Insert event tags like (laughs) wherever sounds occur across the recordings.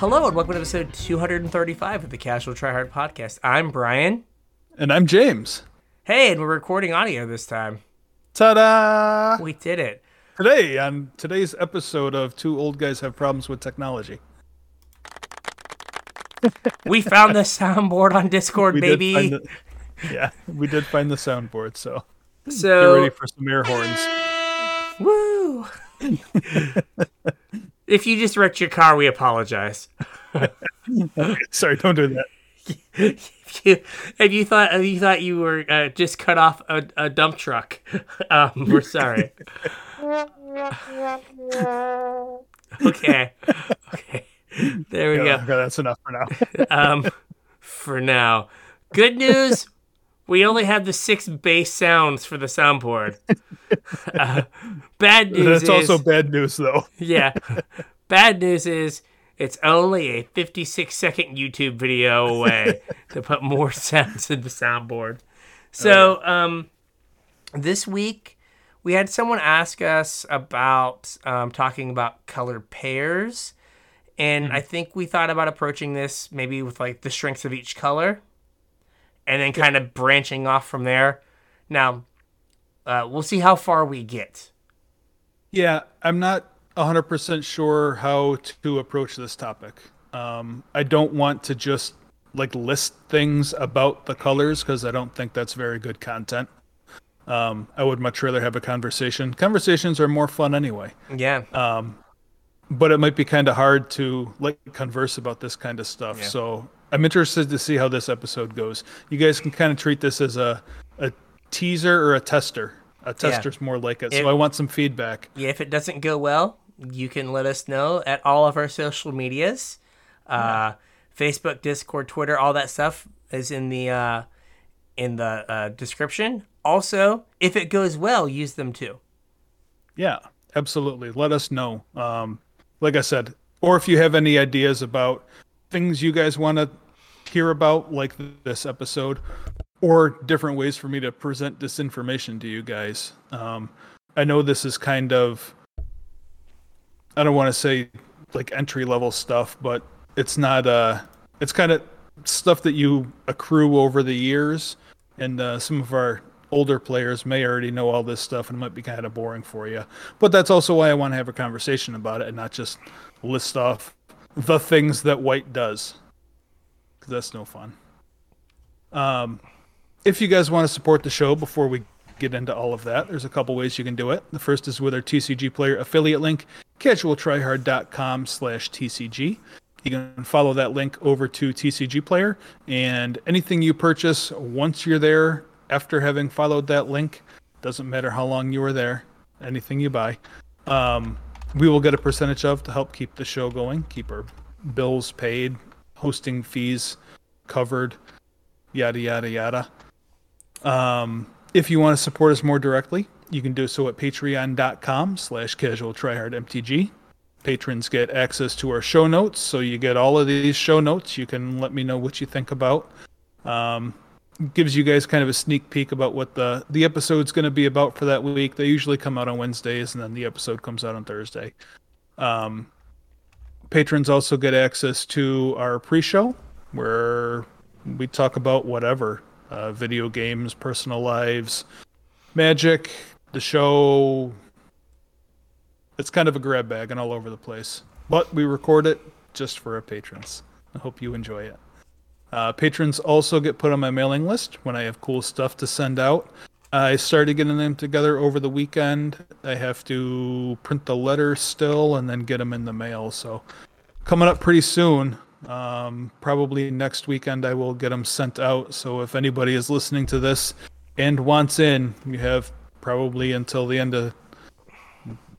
Hello and welcome to episode 235 of the Casual Tryhard Podcast. I'm Brian. And I'm James. Hey, and we're recording audio this time. Ta-da! We did it. Today, on today's episode of Two Old Guys Have Problems with Technology. We found the soundboard on Discord, We baby. The, yeah, we did find the soundboard, so get so ready for some air horns. Woo! (laughs) if you just wrecked your car, we apologize. (laughs) Sorry, don't do that. if (laughs) you if you thought if you thought you were uh, just cut off a, a dump truck, (laughs) um, we're sorry. okay, okay, there we Yeah, go. okay, that's enough for now. Um, for now, good news. We only have the six bass sounds for the soundboard. (laughs) Uh, bad news that's is also bad news, though. (laughs) yeah. Bad news is it's only a 56 second YouTube video away to put more (laughs) sounds in the soundboard. So, um, this week we had someone ask us about um, talking about color pairs. And I think we thought about approaching this maybe with like the strengths of each color and then kind of branching off from there. Now, uh, we'll see how far we get. Yeah, I'm not 100% sure how to approach this topic. Um, I don't want to just like list things about the colors because I don't think that's very good content. Um, I would much rather have a conversation. Conversations are more fun anyway. Yeah. Um, but it might be kind of hard to like converse about this kind of stuff. Yeah. So I'm interested to see how this episode goes. You guys can kind of treat this as a a teaser or a tester. A tester's more like it. If- so I want some feedback. Yeah, if it doesn't go well, you can let us know at all of our social medias. Uh, Facebook, Discord, Twitter, all that stuff is in the uh, in the uh, description. Also, if it goes well, use them too. Yeah, absolutely. Let us know. Um, like I said, or if you have any ideas about things you guys want to hear about, like this episode, or different ways for me to present this information to you guys. Um, I know this is kind of, I don't want to say like entry level stuff, but it's not, uh, it's kind of stuff that you accrue over the years. And uh, some of our older players may already know all this stuff and it might be kind of boring for you. But that's also why I want to have a conversation about it and not just list off the things that white does. That's no fun. Um, if you guys want to support the show before we get into all of that, there's a couple ways you can do it. The first is with our TCG player affiliate link, casualtryhard.com slash TCG. You can follow that link over to TCG Player, and anything you purchase once you're there after having followed that link, doesn't matter how long you were there, anything you buy, um, we will get a percentage of to help keep the show going, keep our bills paid, hosting fees covered, yada yada yada. Um, if you want to support us more directly, you can do so at patreon.com slash casual mtg. Patrons get access to our show notes, so you get all of these show notes. You can let me know what you think about. Um, gives you guys kind of a sneak peek about what the the episode's going to be about for that week. They usually come out on Wednesdays, and then the episode comes out on Thursday. Um, patrons also get access to our pre-show, where we talk about whatever uh, video games, personal lives, magic, the show. It's kind of a grab bag and all over the place, but we record it just for our patrons. I hope you enjoy it. Uh, patrons also get put on my mailing list when I have cool stuff to send out. I started getting them together over the weekend. I have to print the letter still and then get them in the mail. So, coming up pretty soon. Um, probably next weekend, I will get them sent out. So, if anybody is listening to this and wants in, you have probably until the end of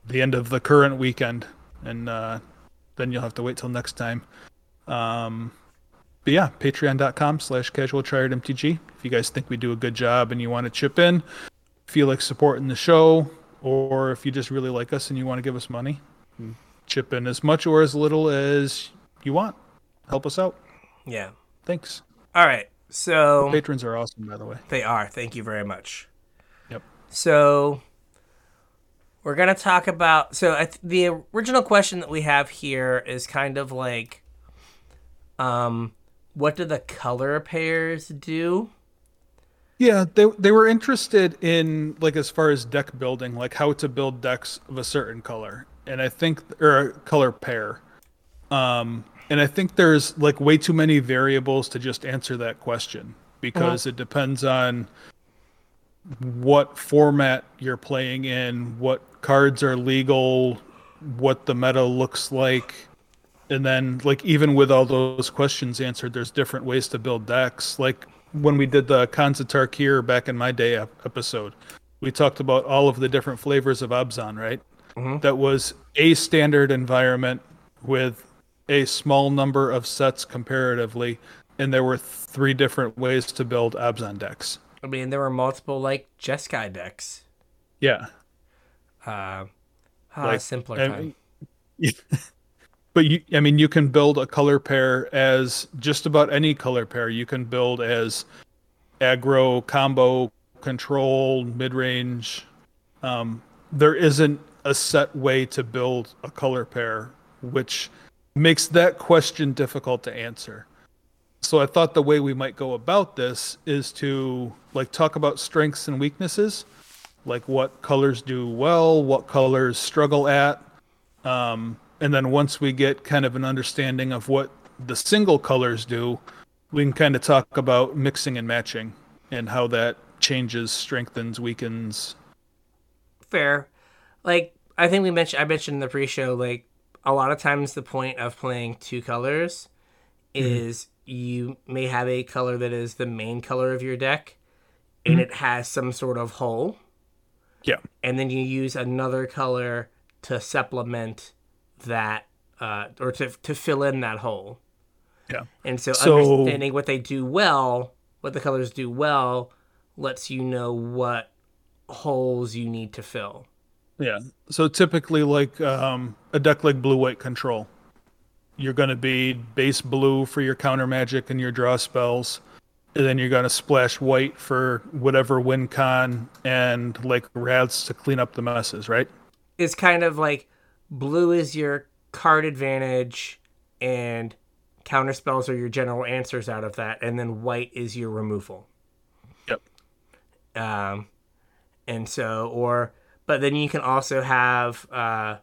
the end of the current weekend, and uh, then you'll have to wait till next time. Um, but yeah, patreon.com slash casual mtg. If you guys think we do a good job and you want to chip in, feel like supporting the show, or if you just really like us and you want to give us money, chip in as much or as little as you want. Help us out. Yeah. Thanks. All right. So Patrons are awesome, by the way. they are. Thank you very much. Yep. So we're gonna talk about. So I th- the original question that we have here is kind of like, Um, what do the color pairs do? Yeah, they they were interested in like as far as deck building, like how to build decks of a certain color, and I think or a color pair. Um, and I think there's like way too many variables to just answer that question because it depends on what format you're playing in, what cards are legal, what the meta looks like. And then like even with all those questions answered, there's different ways to build decks. Like when we did the of Tarkir back in my day ep- episode, we talked about all of the different flavors of Abzan, right? That was a standard environment with a small number of sets comparatively, and there were three different ways to build Abzan decks. I mean, there were multiple like Jeskai decks. Yeah. Uh, ah, Like, simpler I time. (laughs) mean, but you, I mean, you can build a color pair as just about any color pair. You can build as aggro, combo, control, mid range. Um, there isn't a set way to build a color pair, which makes that question difficult to answer. So I thought the way we might go about this is to like talk about strengths and weaknesses, like what colors do well, what colors struggle at, um, and then once we get kind of an understanding of what the single colors do, we can kind of talk about mixing and matching and how that changes, strengthens, weakens. Fair. Like I think we mentioned, I mentioned in the pre-show, like a lot of times the point of playing two colors mm-hmm. is you may have a color that is the main color of your deck, and mm-hmm. it has some sort of hole, Yeah. and then you use another color to supplement that uh, or to to fill in that hole. Yeah. And so, So- understanding what they do well, what the colors do well, lets you know what holes you need to fill. Yeah. So typically, like um, a deck like Blue White Control, you're going to be base blue for your counter magic and your draw spells, and then you're going to splash white for whatever win con and like wraths to clean up the messes, right? It's kind of like blue is your card advantage, and counter spells are your general answers out of that, and then white is your removal. Yep. Um, and so, or, but then you can also have, uh,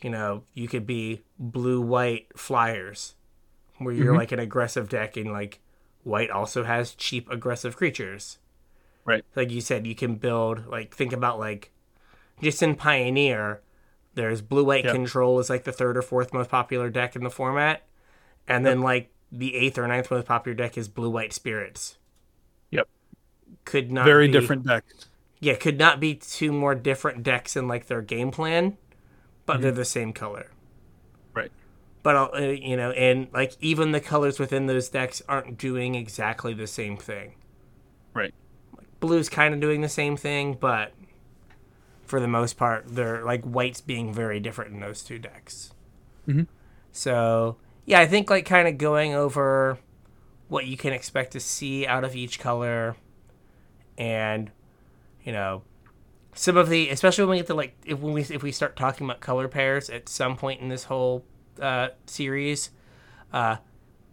you know, you could be blue white flyers, where you're like an aggressive deck, and like white also has cheap aggressive creatures. Right. Like you said, you can build like think about like just in Pioneer, there's blue white Yep. control is like the third or fourth most popular deck in the format, and then like the eighth or ninth most popular deck is blue white spirits. Yep. Could not Very be- different deck. Yeah, could not be two more different decks in like their game plan, but they're the same color. Right. But uh, uh, you know, and like even the colors within those decks aren't doing exactly the same thing. Right. Blue's kind of doing the same thing, but for the most part, they're like white's being very different in those two decks. Mhm. So yeah, I think like kind of going over what you can expect to see out of each color, and you know some of the especially when we get to like if when we if we start talking about color pairs at some point in this whole uh, series, uh,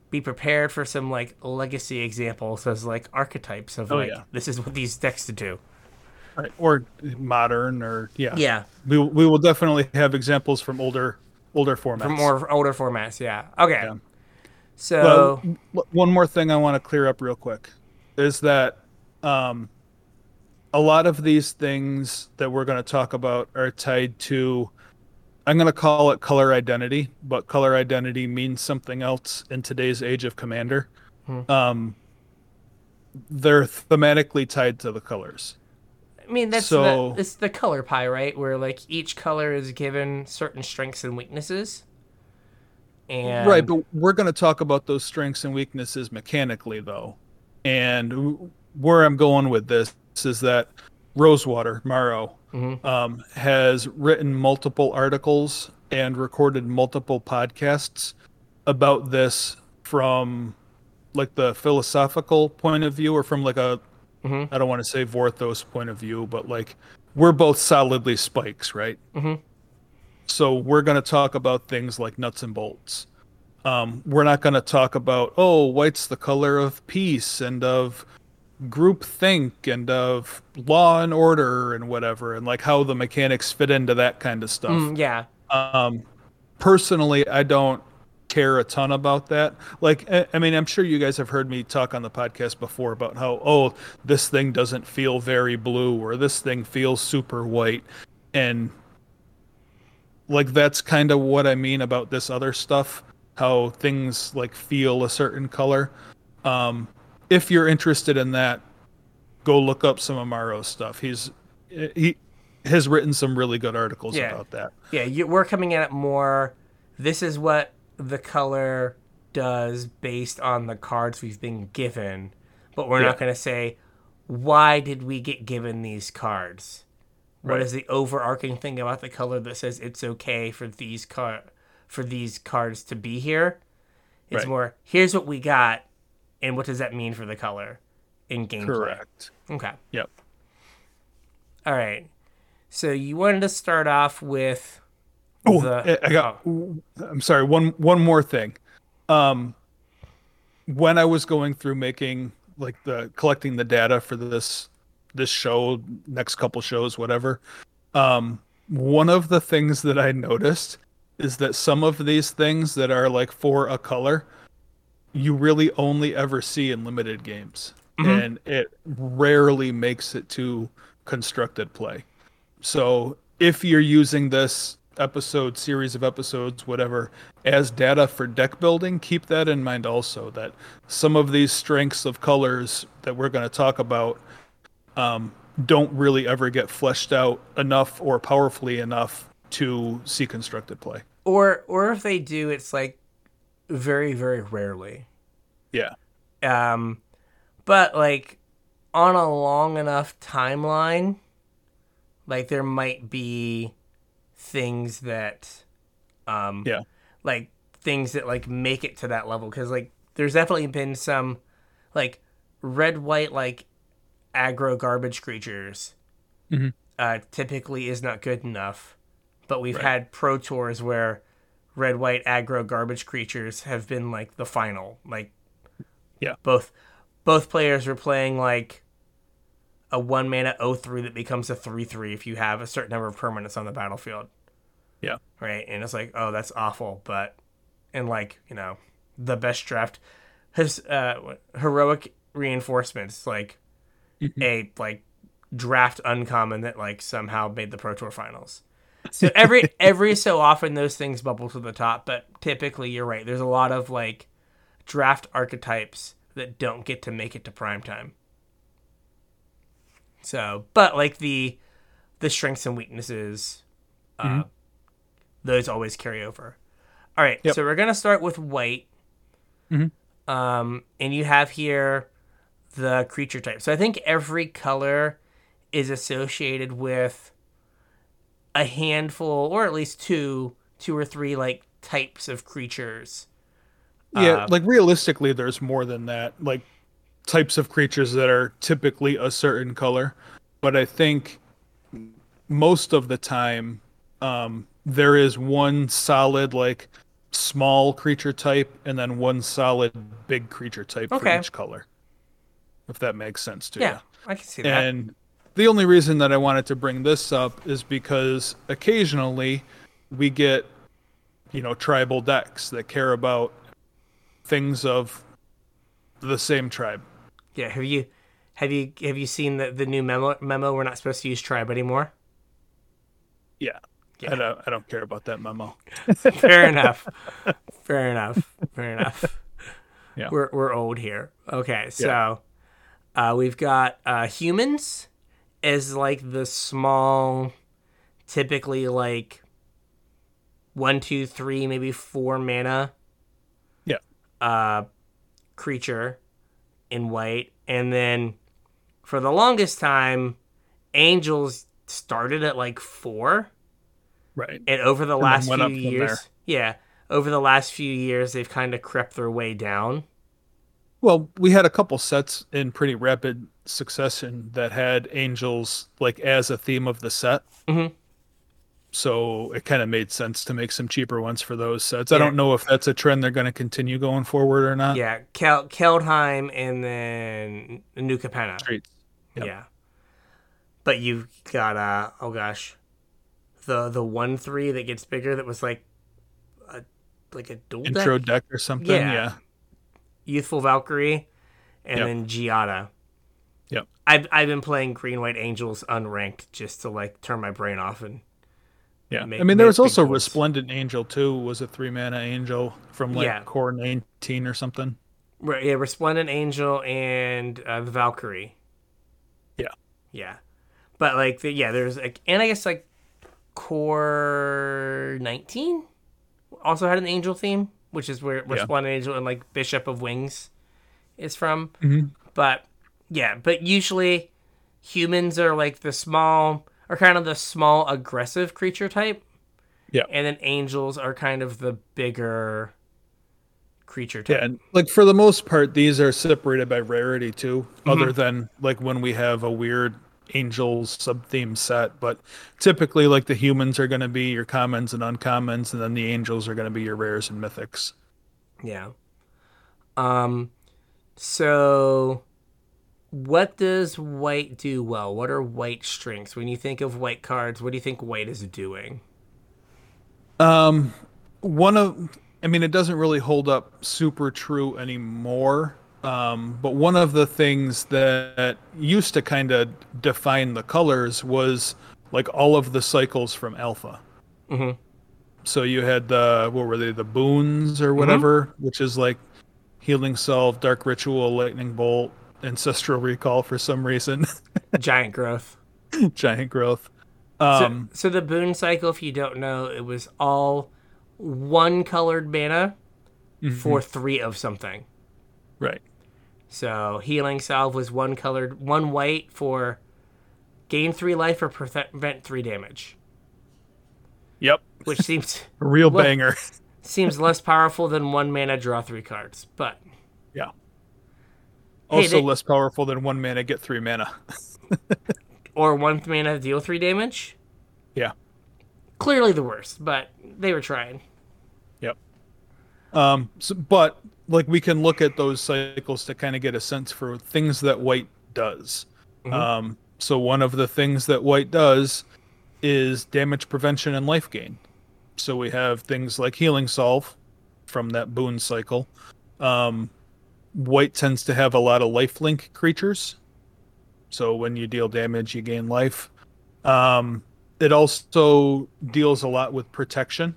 be prepared for some like legacy examples as like archetypes of Oh, like yeah. this is what these decks to do. Right. Or modern, or yeah. Yeah, We we will definitely have examples from older older formats. from more older formats. Yeah. Okay. Yeah. So Well, one more thing I want to clear up real quick is that um, a lot of these things that we're going to talk about are tied to, I'm going to call it color identity, but color identity means something else in today's age of Commander. Um, they're thematically tied to the colors. I mean that's so- the, it's the color pie, right? Where like each color is given certain strengths and weaknesses. And right, but we're going to talk about those strengths and weaknesses mechanically, though. And where I'm going with this is that Rosewater MaRo Mhm. um, has written multiple articles and recorded multiple podcasts about this from like the philosophical point of view, or from like a Mhm. I don't want to say Vorthos point of view, but like we're both solidly spikes, right? Mhm. So we're going to talk about things like nuts and bolts. Um, we're not going to talk about oh, white's the color of peace and of group think and of law and order and whatever, and like how the mechanics fit into that kind of stuff. Mm, yeah. Um, personally, I don't care a ton about that. Like, I, mean, I'm sure you guys have heard me talk on the podcast before about how, oh, this thing doesn't feel very blue or this thing feels super white. And like, that's kind of what I mean about this other stuff, how things like feel a certain color. Um, if you're interested in that, go look up some Amaro's stuff. He's, he, has written some really good articles Yeah. about that. Yeah, you, we're coming at it more. This is what the color does based on the cards we've been given, but we're not going to say why did we get given these cards. What Right. is the overarching thing about the color that says it's okay for these car for these cards to be here? It's Right. more here's what we got, and what does that mean for the color in gameplay? Correct. Okay. Yep. All right. So you wanted to start off with Oh, the- I got. I'm sorry. One one more thing. Um, when I was going through making like the collecting the data for this this show, next couple shows, whatever. Um, one of the things that I noticed is that some of these things that are like for a color, you really only ever see in limited games, and it rarely makes it to constructed play. So if you're using this episode, series of episodes, whatever, as data for deck building, keep that in mind also that some of these strengths of colors that we're going to talk about um, don't really ever get fleshed out enough or powerfully enough to see constructed play. or or if they do it's like very very rarely Yeah. um but like on a long enough timeline like there might be things that um Yeah. like things that like make it to that level because like there's definitely been some like red white like aggro garbage creatures Mhm. uh typically is not good enough but we've Right. had pro tours where red white aggro garbage creatures have been like the final like Yeah. both both players were playing like a one mana 03 that becomes a 3 3 if you have a certain number of permanents on the battlefield Yeah. right? And it's like, oh, that's awful, but and like you know, the best draft, his uh, heroic reinforcements, like Mhm. a like draft uncommon that like somehow made the Pro Tour finals. So every (laughs) every so often those things bubble to the top, but typically you're right. There's a lot of like draft archetypes that don't get to make it to prime time. So, but like the the strengths and weaknesses, uh, those always carry over. All right, Yep. so we're gonna start with white, Mhm. um, and you have here the creature type. So I think every color is associated with a handful, or at least two, two or three like types of creatures. Yeah, Uh, like realistically, there's more than that. Like types of creatures that are typically a certain color, but I think most of the time um, there is one solid like small creature type, and then one solid big creature type Okay. for each color. If that makes sense to Yeah, you. Yeah, I can see that. And the only reason that I wanted to bring this up is because occasionally we get, you know, tribal decks that care about things of the same tribe. Yeah, have you have you have you seen the, the new memo memo we're not supposed to use tribe anymore? Yeah. Yeah. I don't I don't care about that memo. (laughs) Fair enough. Fair enough. Fair enough. Yeah. We're we're old here. Okay, so uh, we've got uh, humans as like the small, typically like one, two, three, maybe four mana. Yeah. Uh, creature in white, and then for the longest time, angels started at like four. Right. And over the then last few years, yeah, over the last few years, they've kind of crept their way down. Well, we had a couple sets in pretty rapid succession that had angels like as a theme of the set. Mhm. so it kind of made sense to make some cheaper ones for those sets. I don't know if that's a trend they're going to continue going forward or not. Yeah, Kel- Kaldheim and then New Capenna. Streets. Yep. Yeah. But you've got uh oh gosh. The the one three that gets bigger that was like a like a dual Intro deck? deck or something. Yeah. Yeah. Youthful Valkyrie and Yep. then Giada. Yep. I've I've been playing Green White Angels unranked just to like turn my brain off and Yeah. Make- I mean, there was also. Resplendent Angel too. Was a three mana angel from like Yeah. core 19 or something. Right, yeah, Resplendent Angel and uh, the Valkyrie. Yeah. Yeah. But like the, yeah, there's like and I guess like Core 19 also had an angel theme, which is where Yeah. Resplendent Angel and like Bishop of Wings is from. Mhm. But yeah, but usually humans are like the small are kind of the small aggressive creature type. Yeah. And then angels are kind of the bigger creature type. Yeah, and like for the most part, these are separated by rarity too, Mm-hmm. other than like when we have a weird angels sub theme set. But typically, like the humans are going to be your commons and uncommons, and then the angels are going to be your rares and mythics. Yeah. Um so what does white do well? What are white strengths? When you think of white cards, what do you think white is doing? Um, one of, I mean, it doesn't really hold up super true anymore. Um, but one of the things that used to kind of define the colors was like all of the cycles from Alpha. Mhm. So you had the what were they, the boons or whatever, which is like healing salve, dark ritual, lightning bolt, ancestral recall for some reason, (laughs) Giant growth. giant growth. Um, so the boon cycle, if you don't know, it was all one colored mana for three of something. right. So healing salve was one colored, one white for gain three life or prevent three damage, Yep. which seems (laughs) A real What- banger. seems less powerful than one mana draw three cards. But Yeah. Hey, Also they- less powerful than one mana, get three mana. (laughs) or one mana deal three damage. Yeah. Clearly the worst, but they were trying. Yep. Um, so, but like we can look at those cycles to kind of get a sense for things that white does. Um, so one of the things that white does is damage prevention and life gain. So we have things like healing salve from that boon cycle. Um, white tends to have a lot of lifelink creatures. So when you deal damage, you gain life. Um, it also deals a lot with protection.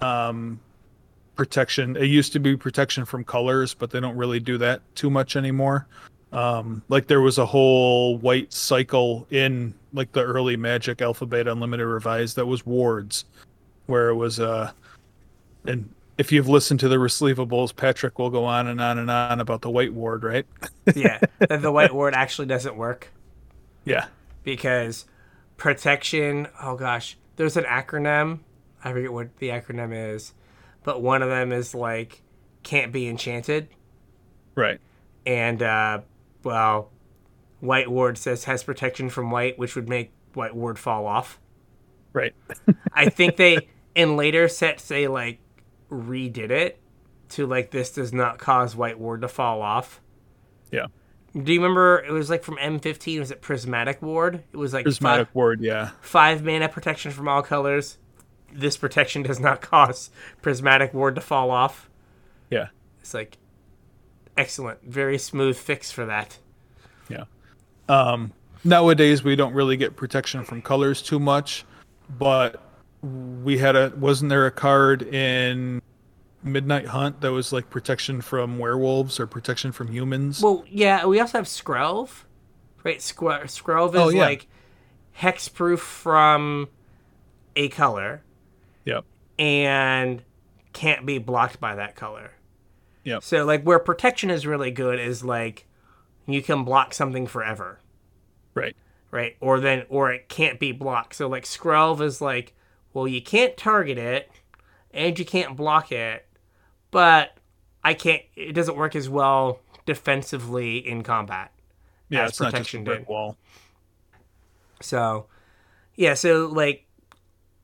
Um, protection. It used to be protection from colors, but they don't really do that too much anymore. Um, like there was a whole white cycle in like the early Magic Alpha Beta Unlimited Revised that was wards, where it was uh, and if you've listened to the receivables, Patrick will go on and on and on about the white ward, right? (laughs) Yeah, that the white ward actually doesn't work yeah, because protection. Oh gosh, there's an acronym. I forget what the acronym is, but one of them is like can't be enchanted, right. and uh, well, white ward says has protection from white, which would make white ward fall off. Right. I think they (laughs) in later sets they like redid it to like this does not cause white ward to fall off. Yeah. Do you remember it was like from M15 was it prismatic ward? It was like Prismatic five, ward, yeah. five mana protection from all colors. This protection does not (laughs) cause prismatic ward to fall off. Yeah. It's like excellent, very smooth fix for that. Yeah. Um, nowadays we don't really get protection from colors too much, but we had a wasn't there a card in Midnight Hunt that was like protection from werewolves or protection from humans? Well, yeah, we also have Skrelv, right? Skr- Skrelv is Oh, yeah. like hexproof from a color yep. and can't be blocked by that color. Yep. So, like, where protection is really good is like you can block something forever, Right. right? Or then, or it can't be blocked. So, like, Skrelv is like, well, you can't target it and you can't block it, but I can't, it doesn't work as well defensively in combat. Yeah, as it's not just a protection brick did. wall. So, yeah, so like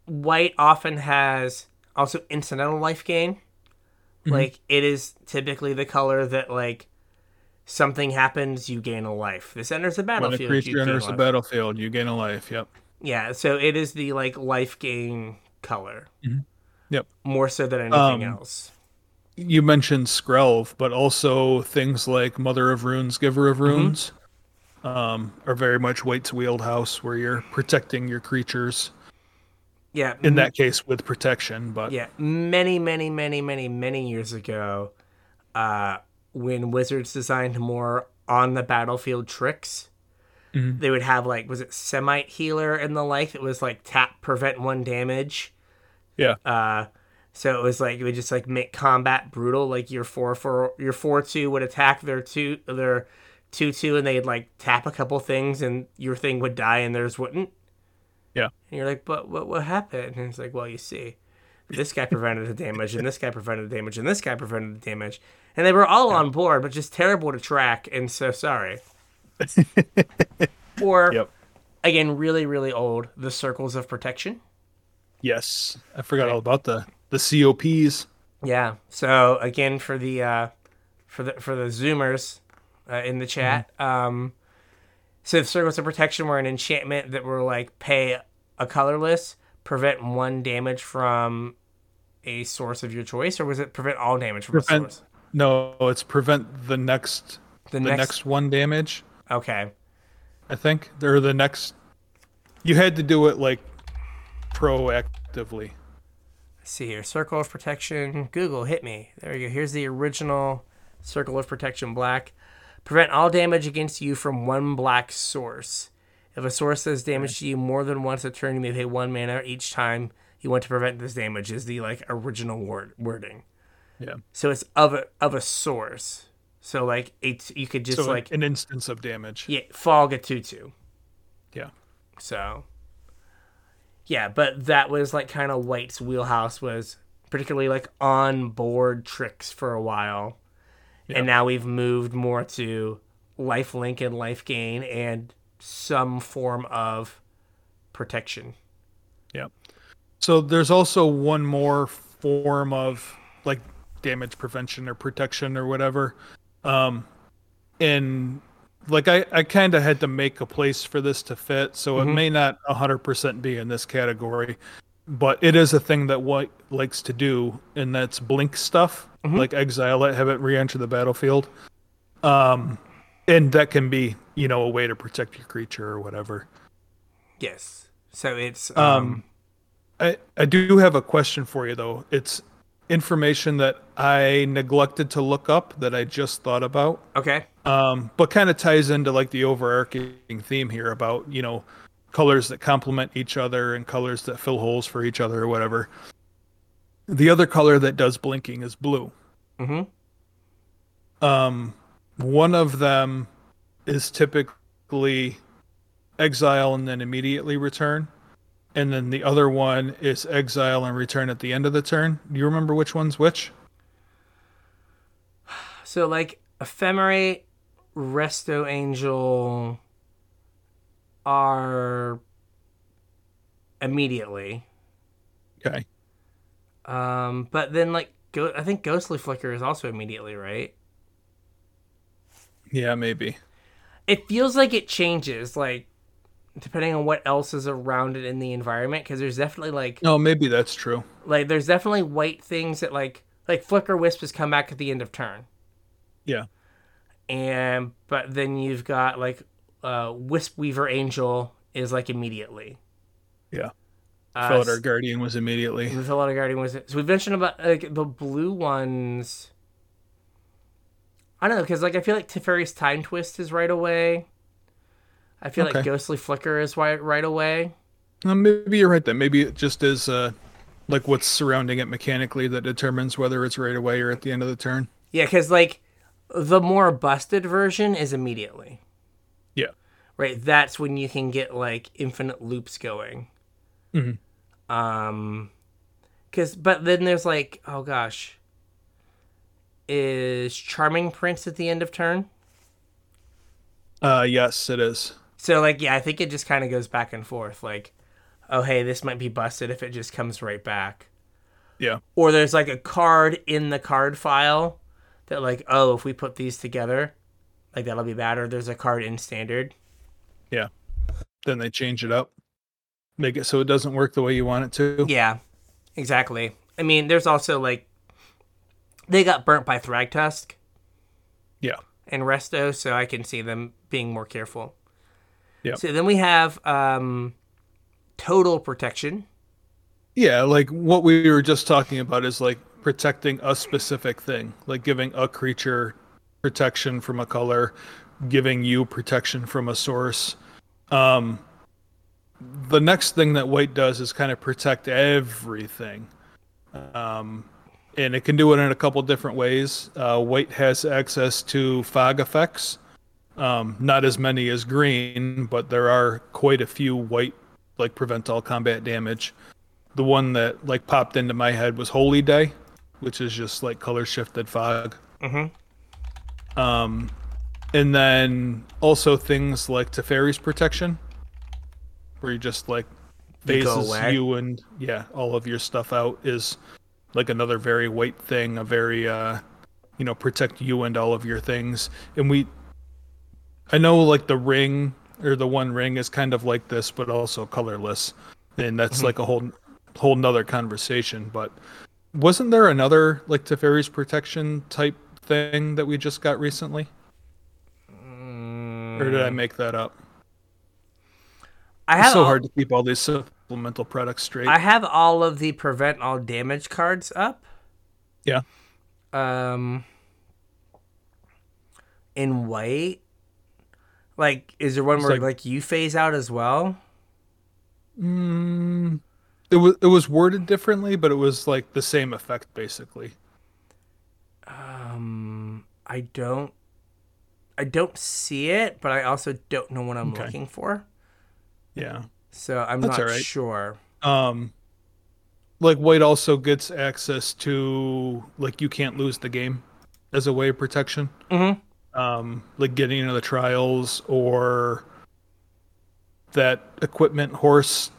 white often has also incidental life gain. Like it is typically the color that like something happens, you gain a life. This enters the When a battlefield. you creature gain enters the battlefield, you gain a life. Yep. Yeah, so it is the like life gain color. Yep. More so than anything Um, else. You mentioned Skrelv, but also things like Mother of Runes, Giver of Runes, um, are very much White's wheelhouse, where you're protecting your creatures. Yeah. In that case, with protection, but Yeah, many, many, many, many, many years ago, uh, when Wizards designed more on the battlefield tricks, Mhm. they would have like was it Samite Healer and the like it was like tap prevent one damage. yeah, Uh, so it was like it would just like make combat brutal. Like your four four your four two would attack their two their two two and they'd like tap a couple things and your thing would die and theirs wouldn't. Yeah, And you're like, but what what happened? And it's like, well, you see, this guy prevented the damage, and this guy prevented the damage, and this guy prevented the damage, and they were all on board, but just terrible to track, and so sorry. (laughs) or yep, again, really really old, the circles of protection. yes. I forgot all about the the COPs. Yeah. So again, for the uh, for the for the Zoomers uh, in the chat, um, so the circles of protection were an enchantment that were like pay a colorless, prevent one damage from a source of your choice, or was it prevent all damage from a source? No, it's prevent the next The, the next, next one damage. Okay. I think or the next. You had to do it like proactively. Let's see here. Circle of protection. Google hit me. There you go. Here's the original circle of protection black. Prevent all damage against you from one black source. If a source does damage to you more than once a turn, you may pay one mana each time you want to prevent this damage. Is the like original word wording. Yeah. So it's of a of a source. So like it, you could just So like an instance of damage. yeah, fog a tutu. Yeah. So, yeah, but that was like kind of White's wheelhouse was particularly like on board tricks for a while. Yeah. And now we've moved more to life link and life gain and some form of protection. Yeah. So there's also one more form of like damage prevention or protection or whatever. Um and like I, I kind of had to make a place for this to fit, so it may not 100% be in this category, but it is a thing that White likes to do, and that's blink stuff, like exile it, have it re-enter the battlefield. Um, and that can be, you know, a way to protect your creature or whatever. Yes. So it's Um, um, I, I do have a question for you though. It's information that I neglected to look up that I just thought about. okay. Um, but kind of ties into like the overarching theme here about, you know, colors that complement each other and colors that fill holes for each other or whatever. The other color that does blinking is blue. Mhm. Um, one of them is typically exile and then immediately return. And then the other one is exile and return at the end of the turn. Do you remember which one's which? So like ephemerate, resto angel are immediately. Okay. Um, but then like go, I think ghostly flicker is also immediately, right? Yeah, maybe. It feels like it changes like depending on what else is around it in the environment because there's definitely like No, maybe that's true. like there's definitely white things that like like flicker wisp has come back at the end of turn. Yeah. and but then you've got like uh wisp weaver angel is like immediately Yeah. uh, Felidar Guardian was immediately. Felidar guardian was so we've mentioned about like the blue ones i don't know because like i feel like teferi's time twist is right away i feel like ghostly flicker is right right away maybe you're right then. Maybe it just is uh, like what's surrounding it mechanically that determines whether it's right away or at the end of the turn. yeah because like the more busted version is immediately. Right that's when you can get like infinite loops going Mhm. um because but then there's like oh gosh is charming prince at the end of turn Uh, yes, it is. so like yeah i think it just kind of goes back and forth like oh hey, this might be busted if it just comes right back. Yeah. Or there's like a card in the card file that like, oh, if we put these together, like that'll be bad. Or there's a card in standard. Yeah. Then they change it up, make it so it doesn't work the way you want it to. Yeah, exactly. I mean, there's also like they got burnt by Thragtusk Yeah. and Resto, so I can see them being more careful. Yeah. So then we have um, total protection. Yeah, like what we were just talking about is like protecting a specific thing, like giving a creature protection from a color, giving you protection from a source. Um, the next thing that white does is kind of protect everything. Um, and it can do it in a couple different ways. Uh, white has access to fog effects. Um, not as many as green, but there are quite a few white like prevent all combat damage. The one that like popped into my head was Holy Day, which is just like color shifted fog. Mm-hmm. Um, and then also things like Teferi's protection, where you just like phases you and yeah, all of your stuff out is like another very white thing, a very uh, you know, protect you and all of your things. And we, I know like the ring or the one ring is kind of like this, but also colorless, and that's Mm-hmm. like a whole whole nother conversation. But wasn't there another like Teferi's protection type thing that we just got recently? Or did I make that up? I It's so all, hard to keep all these supplemental products straight. I have all of the prevent all damage cards up. yeah. Um, in white. Like, is there one It's where like- like, you phase out as well? Mm, it was it was worded differently, but it was like the same effect basically. Um, I don't. I don't see it, but I also don't know what I'm Okay. looking for. Yeah. So I'm That's not right. sure. Um like white also gets access to like you can't lose the game as a way of protection. Mhm. Um like getting into the trials or that equipment horse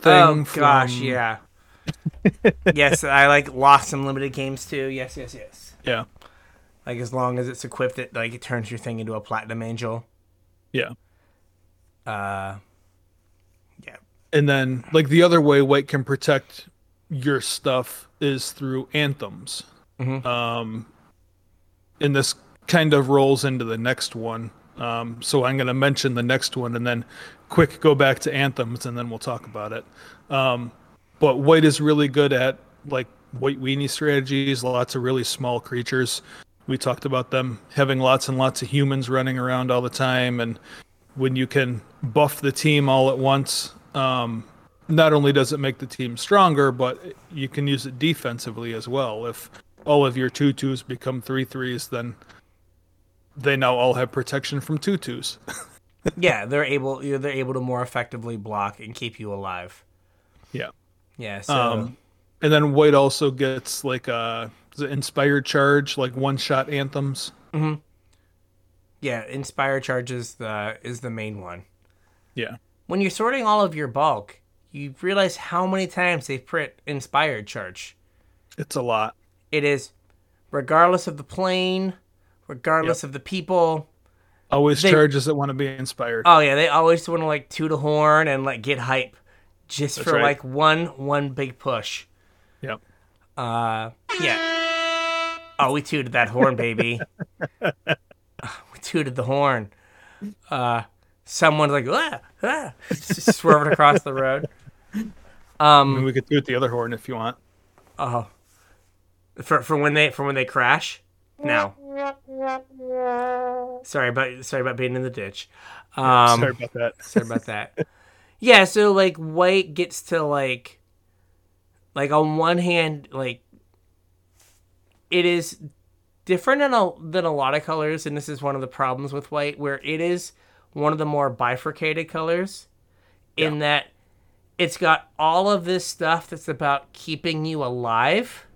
thing Oh gosh, yeah. (laughs) yes, I like lost some limited games too. Yes, yes, yes. Yeah. Like as long as it's equipped, it like it turns your thing into a platinum angel. Yeah. Uh, yeah. And then like the other way white can protect your stuff is through anthems. Mhm. Um and this kind of rolls into the next one. Um so I'm going to mention the next one and then quick go back to anthems and then we'll talk about it. Um but white is really good at like white weenie strategies, lots of really small creatures. We talked about them having lots and lots of humans running around all the time and when you can buff the team all at once, um, not only does it make the team stronger, but you can use it defensively as well. If all of your two twos become three threes, then they now all have protection from two twos. (laughs) Yeah, they're able. They're able to more effectively block and keep you alive. yeah. Yeah. So Um, and then white also gets like a is it inspired charge, like one shot anthems. Hmm. yeah, inspire charge is the is the main one. Yeah. When you're sorting all of your bulk, you realize how many times they print inspired charge. It's a lot. It is, regardless of the plane, regardless of the people. Always They- charges that want to be inspired. Oh yeah, they always want to like toot a horn and like get hype, just That's for right. like one one big push. Yep. Uh, yeah. Oh, we tooted that horn, baby. we tooted the horn. Uh, someone's like, ah, ah, swerving across the road. I mean, we could do it the other horn if you want. Oh, for for when they for when they crash. Now, sorry about sorry about being in the ditch. Um, Sorry about that. Sorry about that. yeah, so like white gets to like like on one hand, like it is different than a, than a lot of colors, and this is one of the problems with white, where it is one of the more bifurcated colors in that it's got all of this stuff that's about keeping you alive.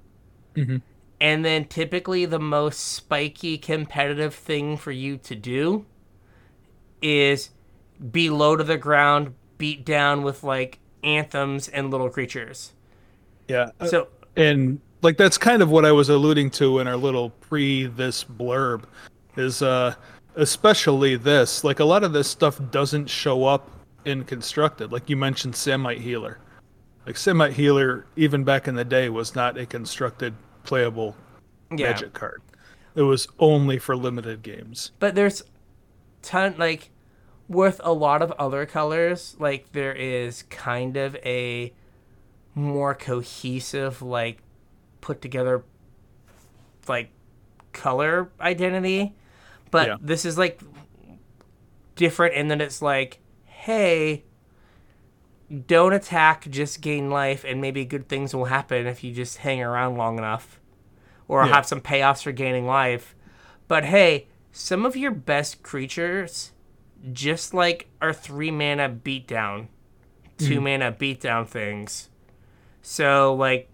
Mm-hmm. And then typically the most spiky competitive thing for you to do is be low to the ground, beat down with like anthems and little creatures. Yeah. So and like that's kind of what I was alluding to in our little pre this blurb is uh especially this like a lot of this stuff doesn't show up in constructed like you mentioned Samite Healer. Like Samite Healer even back in the day was not a constructed playable yeah, magic card. It was only for limited games. but there's ton like with a lot of other colors like there is kind of a more cohesive like put together like color identity but Yeah. this is like different in that it's like hey don't attack just gain life and maybe good things will happen if you just hang around long enough or Yeah. have some payoffs for gaining life but hey some of your best creatures just like are three mana beatdown, 2 mm. mana beatdown things. So like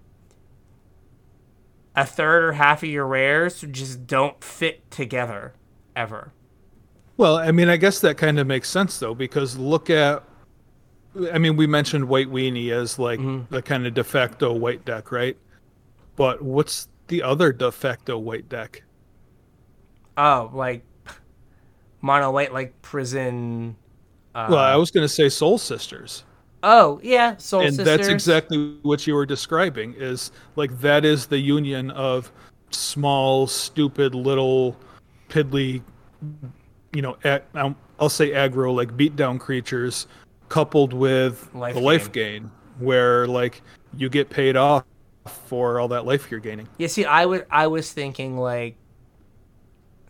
a third or half of your rares just don't fit together ever. Well, I mean, I guess that kind of makes sense though, because look at, I mean, we mentioned White Weenie as like the kind of de facto white deck, right? But what's the other de facto white deck? Oh, like mono white like prison. Uh, well, I was going to say Soul Sisters, oh yeah, Soul and Sisters. that's exactly what you were describing. Is like that is the union of small, stupid, little, piddly, you know, ag- um, I'll say aggro, like beatdown creatures, coupled with Life the life gain, where like you get paid off for all that life you're gaining. Yeah, see, I would I was thinking like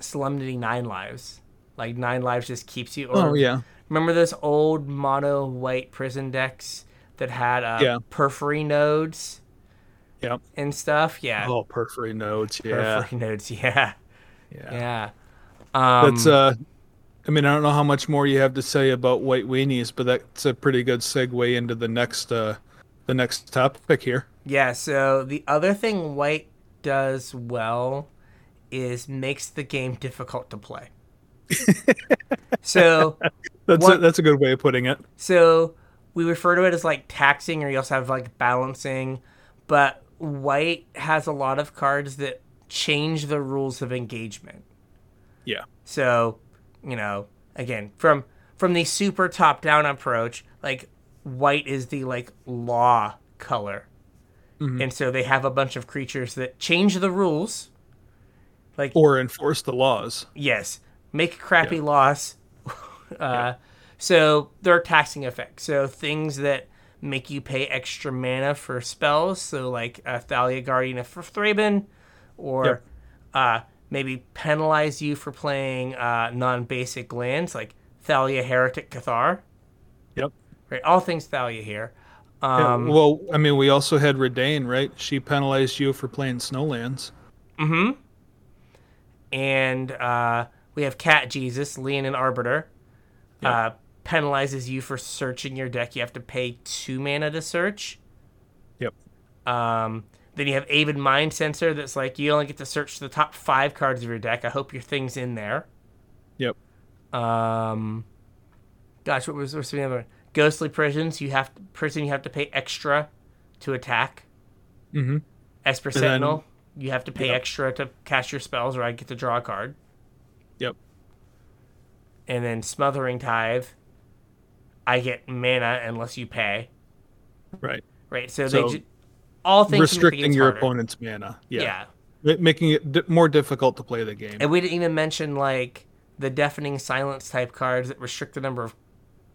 Solemnity Nine Lives. Like Nine Lives just keeps you. Or, Oh yeah, Remember those old mono white prison decks that had uh, Yeah. periphery nodes yeah. and stuff? Yeah. Oh, periphery nodes. Yeah, Periphery nodes, (laughs) yeah. yeah. Yeah. Um, That's uh, I mean, I don't know how much more you have to say about white weenies, but that's a pretty good segue into the next uh, the next topic here. yeah, so the other thing white does well is makes the game difficult to play. (laughs) so That's a, that's a good way of putting it. So we refer to it as like taxing, or you also have like balancing. But white has a lot of cards that change the rules of engagement. Yeah. So, you know, again, from from the super top down approach, like white is the like law color. Mm-hmm. And so they have a bunch of creatures that change the rules. Like Or enforce the laws. Yes, make crappy laws. Uh, So there are taxing effects. So things that make you pay extra mana for spells. So like uh, Thalia Guardian of Thraben, or uh, maybe penalize you for playing uh, non-basic lands like Thalia Heretic Cathar. Yep. Right, all things Thalia here. Yeah, Um, well, I mean, we also had Reidane, right? She penalized you for playing Snowlands. Mm-hmm. And uh, we have Cat Jesus, Leonin Arbiter. Uh, penalizes you for searching your deck. You have to pay two mana to search. Yep. Um, then you have Aven Mindcensor that's like you only get to search the top five cards of your deck. I hope your thing's in there. Yep. Um, gosh, what was what's the other one? Ghostly Prisons. You have to, prison. You have to pay extra to attack. Mm-hmm. Esper And then- Sentinel. You have to pay Yep. extra to cast your spells, or I get to draw a card. Yep. And then smothering tithe i get mana unless you pay Right. right so, So, they ju- all things to make the Restricting your harder. opponent's mana. Yeah. yeah. Ma- Making it di- more difficult to play the game. and we didn't even mention like the deafening silence type cards that restrict the number of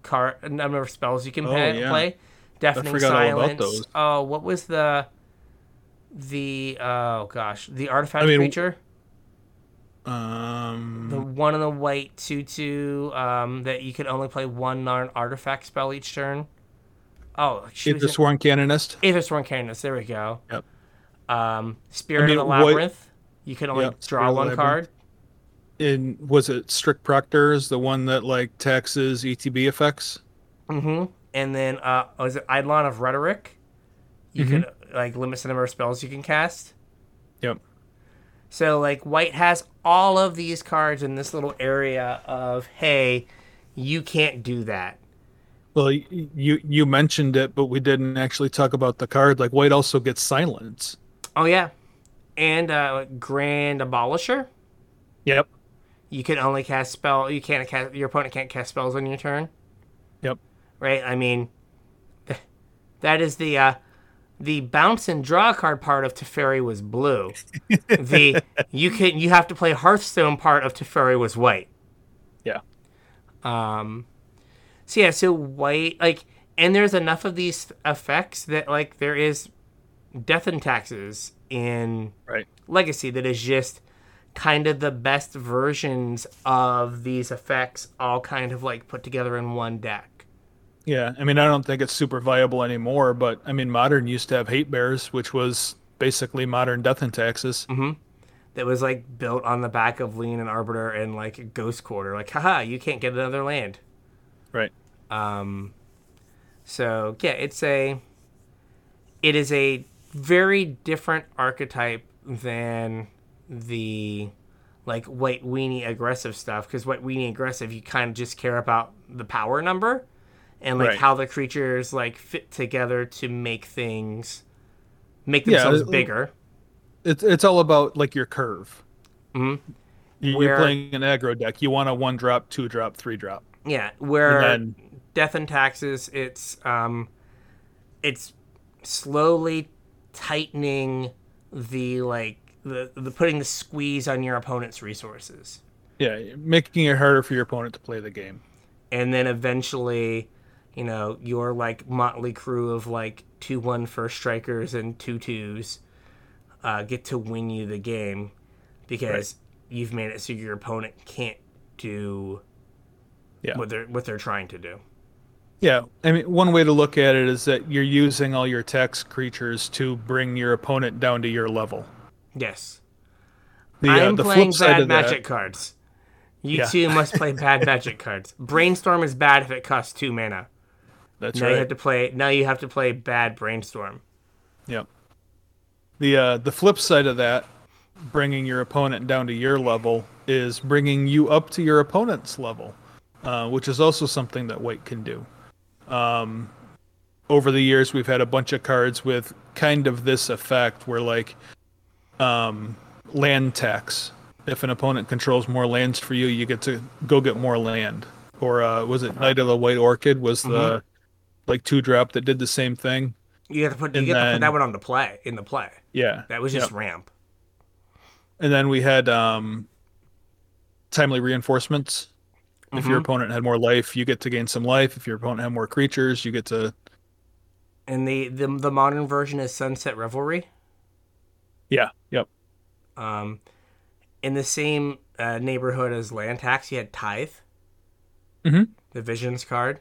car number of spells you can Oh, pay, yeah. play deafening forgot all about silence oh what was the the oh gosh the artifact I mean, creature Um, the one in the white two two um, that you could only play one non artifact spell each turn. Oh, she Aether was in- Sworn Canonist. Aethersworn Canonist. There we go. Yep. Um, Spirit I mean, of the what- Labyrinth. You can only Yep, draw one Labyrinth. card. And was it Strict Proctors, the one that like taxes ETB effects? Mm-hmm. And then uh, was it Eidolon of Rhetoric? You Mhm. could like limit the number of spells you can cast. Yep. So like White has all of these cards in this little area of hey, you can't do that. Well, you you mentioned it, but we didn't actually talk about the card. Like white also gets silence. Oh yeah, and uh, Grand Abolisher. Yep. You can only cast spell. You can't cast. Your opponent can't cast spells on your turn. Yep. Right. I mean, (laughs) that is the uh, the bounce and draw card part of Teferi was blue. the (laughs) you can you have to play Hearthstone part of Teferi was white. Yeah. Um. So yeah, so white like, and there's enough of these effects that like there is death and taxes in Right. Legacy that is just kind of the best versions of these effects all kind of like put together in one deck. Yeah. I mean, I don't think it's super viable anymore, but I mean, modern used to have hate bears, which was basically modern death and taxes. That was like built on the back of Leonin Arbiter and like Ghost Quarter. Like, haha, you can't get another land. Right. Um, so yeah, it's a, it is a very different archetype than the like white weenie aggressive stuff. Because white weenie aggressive, you kind of just care about the power number and like Right. how the creatures like fit together to make things make Yeah, themselves it- bigger. It's it's all about like your curve. Mhm. You- Where- You're playing an aggro deck. You want a one drop, two drop, three drop. Yeah, where And then- death and taxes, it's um, it's slowly tightening the like the the putting the squeeze on your opponent's resources, Yeah, making it harder for your opponent to play the game. and then eventually, you know, your like motley crew of like two one first strikers and two twos uh, get to win you the game because you've made it so your opponent can't do Yeah. what they're what they're trying to do. Yeah, I mean, one way to look at it is that you're using all your text creatures to bring your opponent down to your level. Yes. The, I uh, the playing flip side bad of that, magic cards. You Yeah. too must play bad magic cards. (laughs) Brainstorm is bad if it costs two mana. That's now you have to play. Now you have to play bad brainstorm. Yep. The uh, the flip side of that, bringing your opponent down to your level, is bringing you up to your opponent's level, uh, which is also something that white can do. Um, over the years, we've had a bunch of cards with kind of this effect, where like um, land tax. If an opponent controls more lands for you, you get to go get more land. Or uh, was it Knight of the White Orchid? Was the like two drop that did the same thing? You have to put. You have to put that one on the play in the play. Yeah, That was just Yep. ramp. And then we had um, timely reinforcements. If your Mhm. opponent had more life, you get to gain some life. If your opponent had more creatures, you get to. And the, the the modern version is Sunset Revelry. Yeah. Yep. Um, in the same uh, neighborhood as land tax, you had Tithe. Mhm. The Visions card.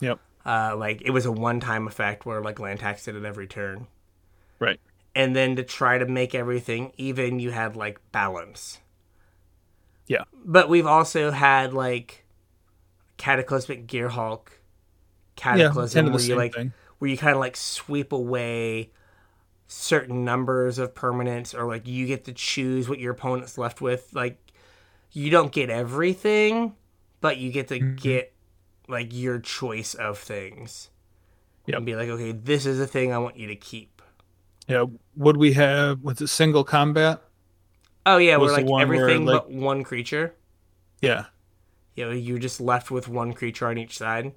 Yep. Uh, like it was a one-time effect where like land tax did it every turn. Right. and then to try to make everything even you had like balance Yeah. but we've also had like Cataclysmic Gearhulk Yeah. cataclysm the where you like thing. where you kind of like sweep away certain numbers of permanents or like you get to choose what your opponent's left with like you don't get everything but you get to Mm-hmm. get like your choice of things Yep. and be like okay this is a thing i want you to keep Yeah. Would we have? Was it single combat? Oh yeah, was we're like one where, everything like- but one creature. Yeah. You know, you're just left with one creature on each side.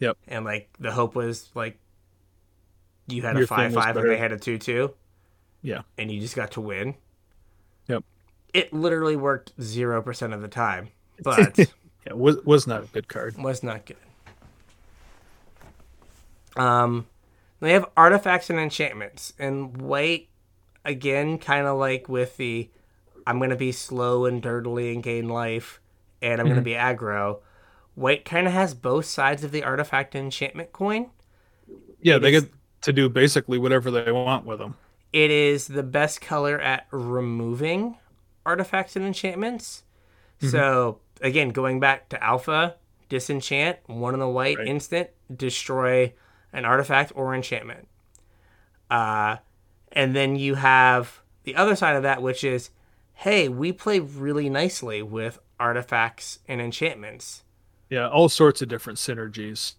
Yep. And like the hope was like you had a five five and they had a two two. Yeah. And you just got to win. Yep. It literally worked zero percent of the time, (laughs) but Yeah. Was was not a good card. was not good. Um, they have artifacts and enchantments, and white again, kind of like with the I'm gonna be slow and dirtily and gain life, and I'm Mm-hmm. gonna be aggro. White kind of has both sides of the artifact and enchantment coin. Yeah, It they is- get to do basically whatever they want with them. It is the best color at removing artifacts and enchantments. Mm-hmm. So again, going back to alpha, disenchant, one in the white Right. instant, destroy an artifact or enchantment. Uh, and then you have the other side of that, which is, hey, we play really nicely with artifacts and enchantments. Yeah, all sorts of different synergies.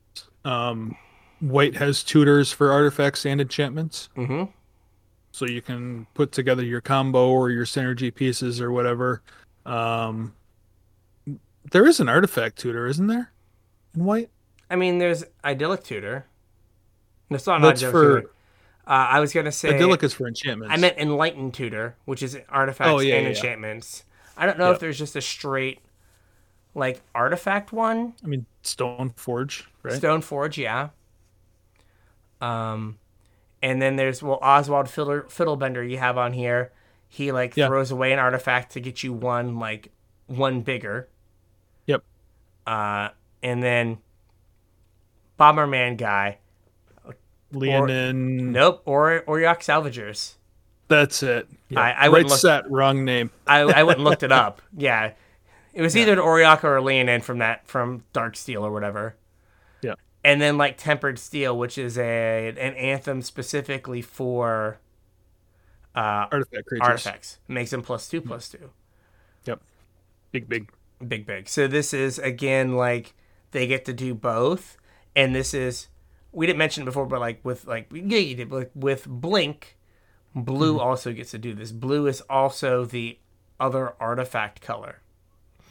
um, white has tutors for artifacts and enchantments. Mm-hmm. so you can put together your combo or your synergy pieces or whatever. Um, there is an artifact tutor, isn't there? In white, I mean, there's idyllic tutor. It's not That's idyllic for- tutor. Uh, I was gonna say idyllic is for enchantments. I meant enlightened tutor, which is artifacts Oh, yeah, and yeah. enchantments. I don't know if there's just a straight like artifact one. I mean Stone Forge, right? Stone Forge, yeah. Um, and then there's well Oswald Fiddle, Fiddlebender you have on here. He like Yeah. throws away an artifact to get you one like one bigger. Uh, and then Bomberman guy. Leonin. Nope. Or Auriok Salvagers. That's it. Yeah. I- I right look- set, wrong name. I I went and looked it up. (laughs) Yeah. It was either an Auriok or a Leonin from that from Dark Steel or whatever. Yeah. And then like Tempered Steel, which is a an anthem specifically for uh, Artifact creatures. artifacts. Makes them plus two plus two. Yep. Big big. Big big. So this is again like they get to do both, and this is we didn't mention it before, but like with like yeah you did like with Blink, Blue Mm-hmm. also gets to do this. Blue is also the other artifact color.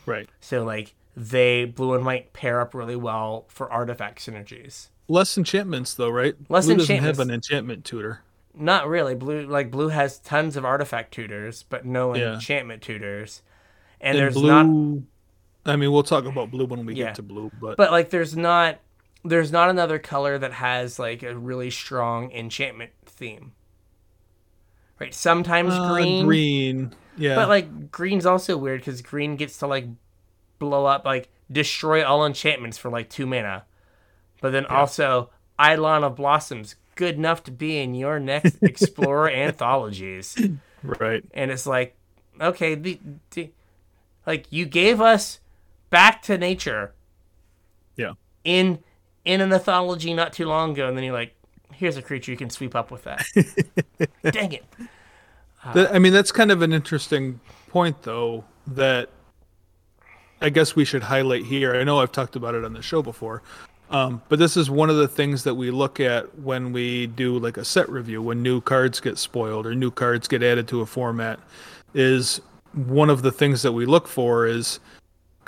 Right. So like they blue and white pair up really well for artifact synergies. Less enchantments though, right? Less Blue doesn't have an enchantment tutor. Not really. Blue like blue has tons of artifact tutors, but no Yeah. enchantment tutors. And, And there's blue not I mean we'll talk about blue when we Yeah. get to blue, but, but like there's not there's not another color that has like a really strong enchantment theme. Right? Sometimes uh, green, green. Yeah. but like green's also weird cuz green gets to like blow up like destroy all enchantments for like 2 mana. But then also Eidolon of Blossoms good enough to be in your next (laughs) Explorer anthologies. right. and it's like okay the, the like you gave us back to nature Yeah. in in an mythology not too long ago and then you're like here's a creature you can sweep up with that (laughs) dang it That- I mean, that's kind of an interesting point, though, that I guess we should highlight here. I know I've talked about it on the show before, um, but this is one of the things that we look at when we do like a set review, when new cards get spoiled or new cards get added to a format. Is one of the things that we look for is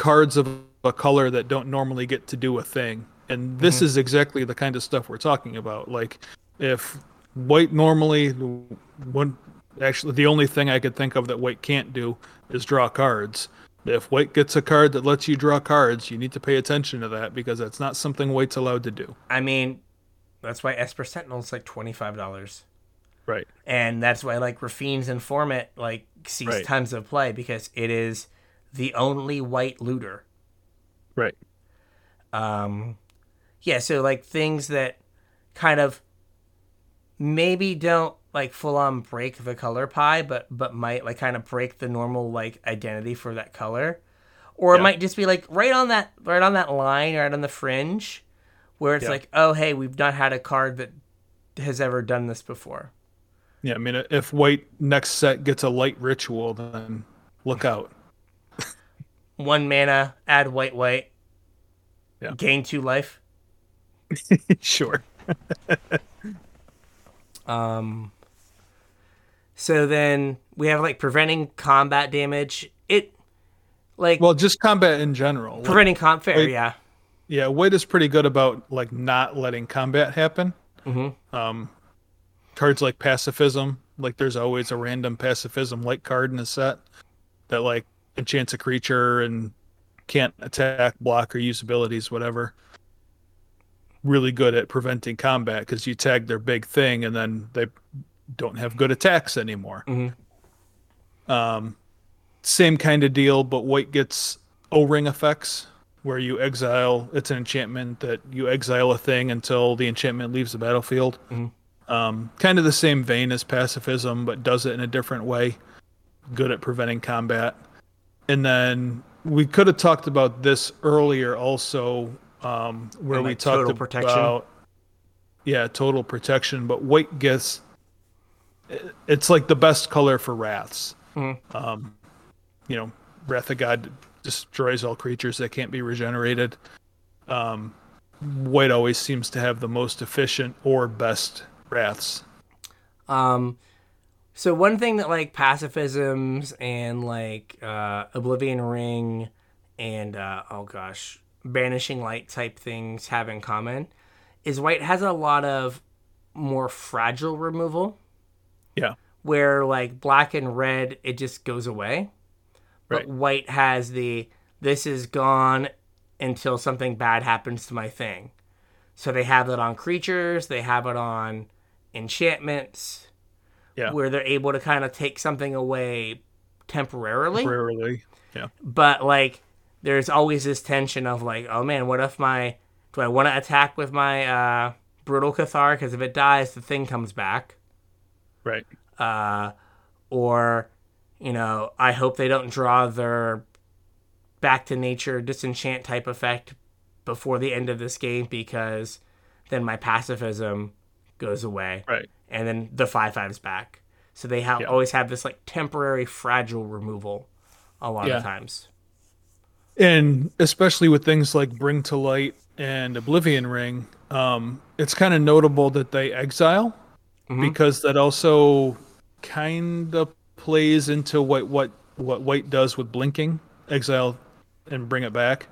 cards of a color that don't normally get to do a thing. And this mm-hmm. is exactly the kind of stuff we're talking about. Like, if white normally, one actually the only thing I could think of that white can't do is draw cards. If white gets a card that lets you draw cards, you need to pay attention to that because that's not something white's allowed to do. i mean that's why esper sentinel's like $25 Right. and that's why like Raffine's Informant like sees Right. tons of play because it is the only white looter Right. um yeah so like things that kind of maybe don't like full on break the color pie but but might like kind of break the normal like identity for that color or it might just be like right on that right on that line right on the fringe where it's Yeah. like oh hey we've not had a card that has ever done this before Yeah, I mean if white next set gets a light ritual, then look out. One mana add white white Yeah. gain two life (laughs) sure. (laughs) Um. So then we have like preventing combat damage. It like Well, just combat in general. Preventing comp fair, like- yeah. yeah, white is pretty good about like not letting combat happen. Mm-hmm. Um, cards like pacifism, like there's always a random pacifism like card in a set that like enchants a creature and can't attack, block, or use abilities, whatever. Really good at preventing combat because you tag their big thing and then they don't have good attacks anymore. Mhm. Um, same kind of deal, but white gets O-ring effects where you exile. It's an enchantment that you exile a thing until the enchantment leaves the battlefield. Mhm. Um, kind of the same vein as pacifism, but does it in a different way. Good at preventing combat. And then we could have talked about this earlier, also, um, where we talked total about protection? yeah, total protection. But white gets it's like the best color for wraths. Mhm. Um, you know, Wrath of God destroys all creatures that can't be regenerated. Um, white always seems to have the most efficient or best wraths. Um, so one thing that like pacifisms and like uh, Oblivion Ring and uh, oh gosh, banishing light type things have in common is white has a lot of more fragile removal Yeah. where like black and red it just goes away but Right. white has the this is gone until something bad happens to my thing so they have that on creatures they have it on enchantments Yeah. where they're able to kind of take something away temporarily Rarely. Yeah. but like there's always this tension of like oh man what if my do i want to attack with my uh brutal cathar because if it dies the thing comes back Right. uh or you know i hope they don't draw their back to nature disenchant type effect before the end of this game because then my pacifism goes away Right. And then the five fives back. So they have Yeah. always have this like temporary fragile removal a lot Yeah. of times. And especially with things like bring to light and oblivion ring um, it's kind of notable that they exile because that also kind of plays into what what what white does with blinking exile and bring it back.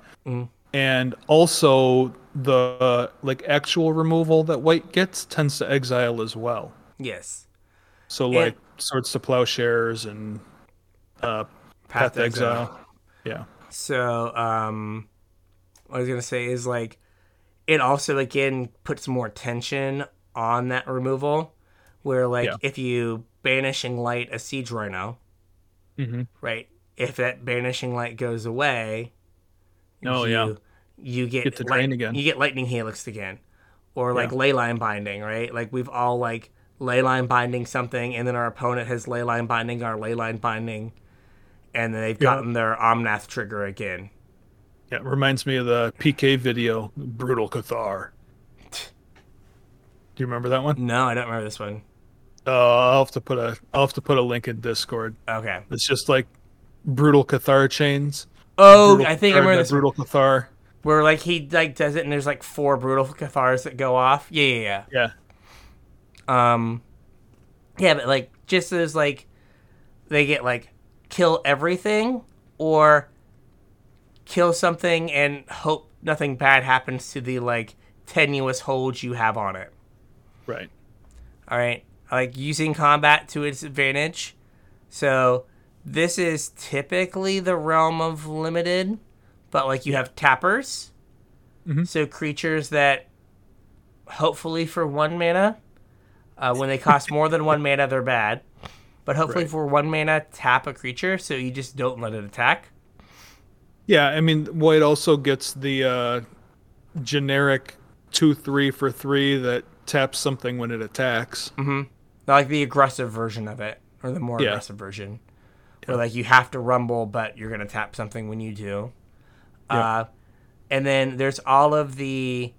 And also the uh, like actual removal that white gets tends to exile as well yes so like swords to plowshares and uh path to exile yeah So, um, what I was gonna say is like, it also again puts more tension on that removal, where like Yeah. if you banishing light a siege rhino, Mhm. right? If that banishing light goes away, Oh, you, yeah. You get, Get the light- drain again. You get lightning helix again, or like Yeah. ley line binding, right? Like we've all like ley line binding something, and then our opponent has ley line binding our ley line binding, and then they've Yeah. gotten their omnath trigger again. Yeah, it reminds me of the PK video, Brutal Cathar. Do you remember that one? No, I don't remember this one. Uh, I'll have to put a I'll have to put a link in Discord. Okay. It's just like brutal Cathar chains. Oh, Brutal I think I remember this. brutal Cathar. Where like he like does it, and there's like four brutal (laughs) cathars that go off. Yeah, yeah, Yeah, yeah. Um, yeah, but like just as like they get like kill everything or kill something and hope nothing bad happens to the like tenuous hold you have on it. right. All right, like using combat to its advantage. So this is typically the realm of limited, but like you have tappers, Mhm. so creatures that hopefully for one mana, uh, when they cost more than one mana, they're bad. But hopefully Right. for one mana, tap a creature so you just don't let it attack. Yeah, I mean, White also gets the uh, generic two three for three that taps something when it attacks. like the aggressive version of it or the more Yeah. aggressive version where like you have to rumble but you're gonna tap something when you do uh, and then there's all of the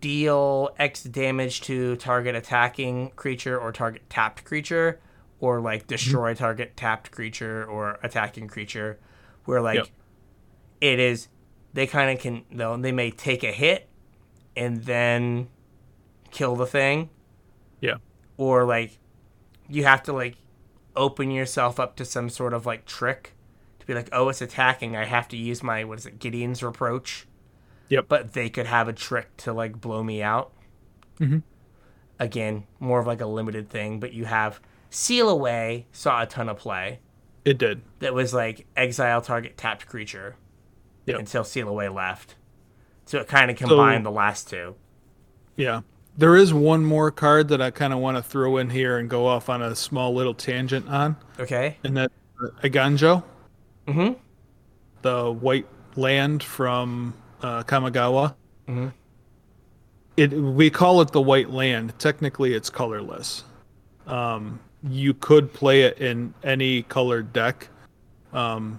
deal x damage to target attacking creature or target tapped creature or like destroy target tapped creature or attacking creature where like Yep. it is they kind of can though they may take a hit and then kill the thing. Yeah, or like you have to like open yourself up to some sort of like trick be like, oh, it's attacking. I have to use my what is it, Gideon's reproach. Yep. But they could have a trick to like blow me out. Mhm. Again, more of like a limited thing, but you have Seal Away saw a ton of play. it did. That was like exile target tapped creature Yep. until Seal Away left. So it kind of combined the last two. Yeah. There is one more card that I kind of want to throw in here and go off on a small little tangent on, Okay. and that uh, Eiganjo, Mm-hmm. the white land from uh, Kamigawa. Mhm. It we call it the white land. Technically, it's colorless. Um, you could play it in any colored deck, um,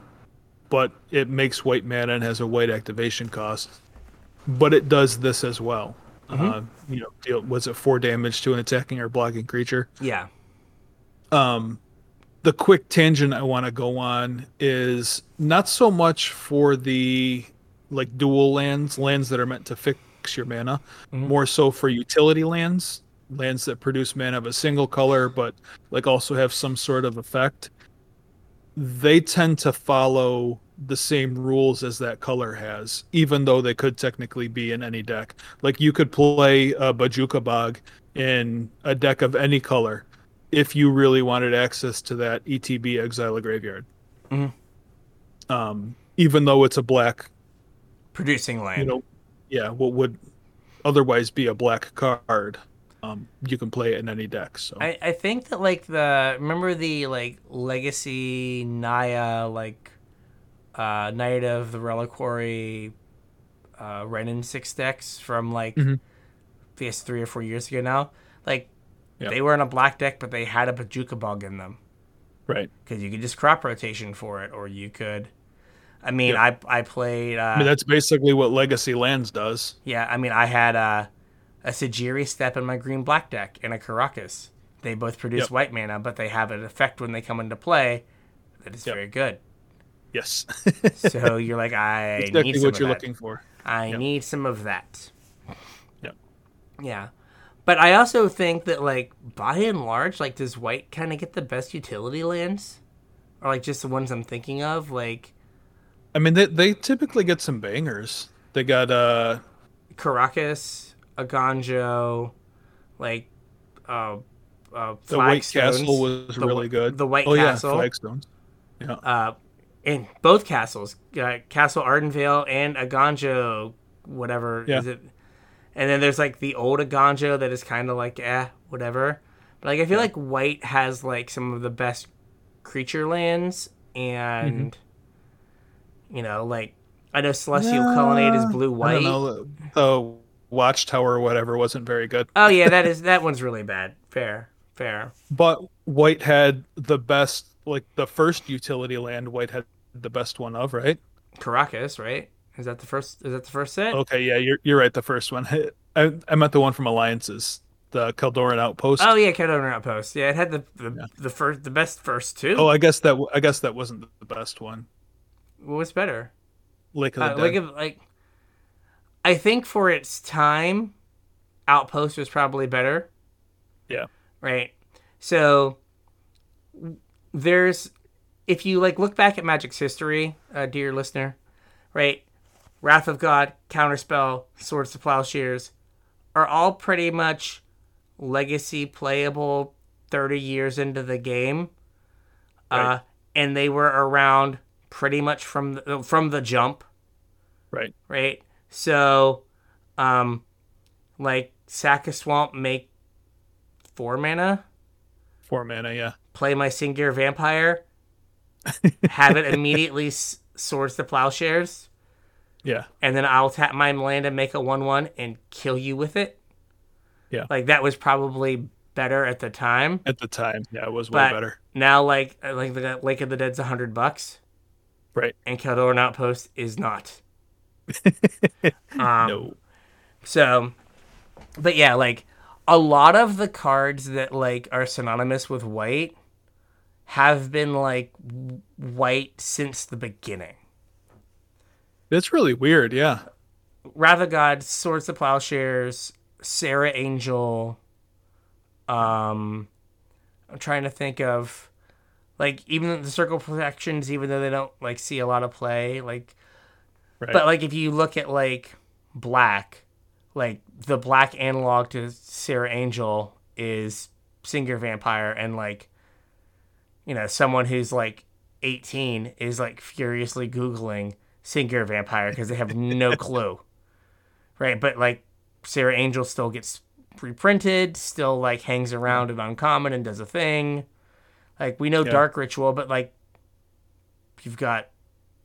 but it makes white mana and has a white activation cost. But it does this as well. Uh, you know, deal, was it four damage to an attacking or blocking creature? Yeah. um the quick tangent I want to go on is not so much for the like dual lands, lands that are meant to fix your mana, Mhm. more so for utility lands, lands that produce mana of a single color, but like also have some sort of effect. They tend to follow the same rules as that color has, even though they could technically be in any deck. Like you could play a Bojuka Bog in a deck of any color if you really wanted access to that ETB Exile Graveyard. Mhm. Um, even though it's a black, Producing land. you know, yeah, what would otherwise be a black card, um, you can play it in any deck. So I, I think that like the remember the like legacy Naya like uh Knight of the Reliquary uh Renin six decks from like Mhm. I guess three or four years ago now. Like Yeah. they were in a black deck but they had a Bojuka Bog in them. right. Because you could just crop rotation for it, or you could I mean I I played uh I mean, that's basically what Legacy Lands does. yeah, I mean, I had a, a Sejiri Steppe in my green black deck and a Karakas. They both produce Yep. white mana, but they have an effect when they come into play that is Yep. very good. Yes, So (laughs) you're like, I exactly need some what of you're that. looking for. I Yep. need some of that. Yep. Yeah. But I also think that, like, by and large, like, does white kind of get the best utility lands? Or, like, just the ones I'm thinking of? Like, I mean, they they typically get some bangers. They got uh Karakas, Eiganjo, like, uh, uh, the White Flagstones. Castle was The really good. the White oh, Castle. yeah, Flagstones. Yeah, uh, in both castles, uh, Castle Ardenvale and Eiganjo, whatever Yeah. is it. And then there's like the old Eiganjo that is kind of like eh, whatever. But like I feel like White has like some of the best creature lands, and you know, like I know Celestial Colonnade is blue white. don't know. The Watchtower or whatever wasn't very good. Oh yeah, that is that one's really bad. Fair, fair. But White had the best, like the first utility land. White had the best one of, right? Karakas, right? Is that the first? Is that the first set? Okay, yeah, you're you're right. The first one. (laughs) I, I meant the one from Alliances, the Kjeldoran Outpost. Oh yeah, Kjeldoran Outpost. Yeah, it had the the, Yeah. the first the best first two. Oh, I guess that I guess that wasn't the best one. what was better? Lake of the Uh, Dead. like if, like, I think for its time, Outpost was probably better. Yeah. Right. So there's if you like look back at Magic's history, uh, dear listener, right? Wrath of God, Counterspell, Swords to Plowshares are all pretty much legacy playable 30 years into the game. Uh, and they were around pretty much from the, from the jump, right. right? So, um, like sack a swamp, make four mana, Four mana, yeah. play my singular vampire, have it (laughs) immediately s- swords to plowshares, Yeah. and then I'll tap my land and make a one-one and kill you with it. Yeah. like that was probably better at the time. At the time, yeah, it was way But- better. Now, like uh, like the Lake of the Dead's a hundred bucks, Right. and Kjeldoran Outpost is not. (laughs) um, no. So, but yeah, like a lot of the cards that like are synonymous with white have been like white since the beginning. It's really weird, yeah. Wrath of God, Swords to Plowshares, Serra Angel. Um, I'm trying to think of like even the Circle Protections, even though they don't like see a lot of play, like Right. But like if you look at like black, like the black analog to Serra Angel is Sengir Vampire and like you know, someone who's like 18 is like furiously googling Sengir Vampire because they have no (laughs) clue. Right? But like Serra Angel still gets reprinted, still like hangs around in uncommon and does a thing. Like we know Yeah. Dark Ritual, but like you've got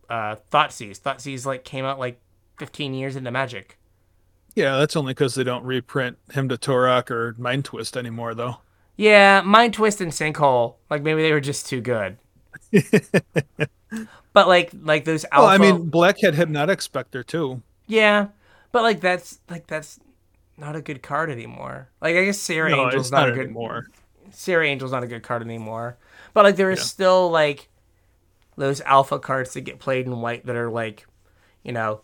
uh Thoughtseize. Thoughtseize like came out like 15 years into Magic. yeah, that's only because they don't reprint Hymn to Tourach or Mind Twist anymore, though. Yeah, Mind Twist and Sinkhole. Like maybe they were just too good. (laughs) but like like those alpha Well, I mean, Black had Hypnotic Spectre too. Yeah. But like that's like that's not a good card anymore. Like I guess Serra No, Angel's not, not a good anymore. Serra Angel's not a good card anymore. But like there is Yeah. still like those alpha cards that get played in white that are like, you know,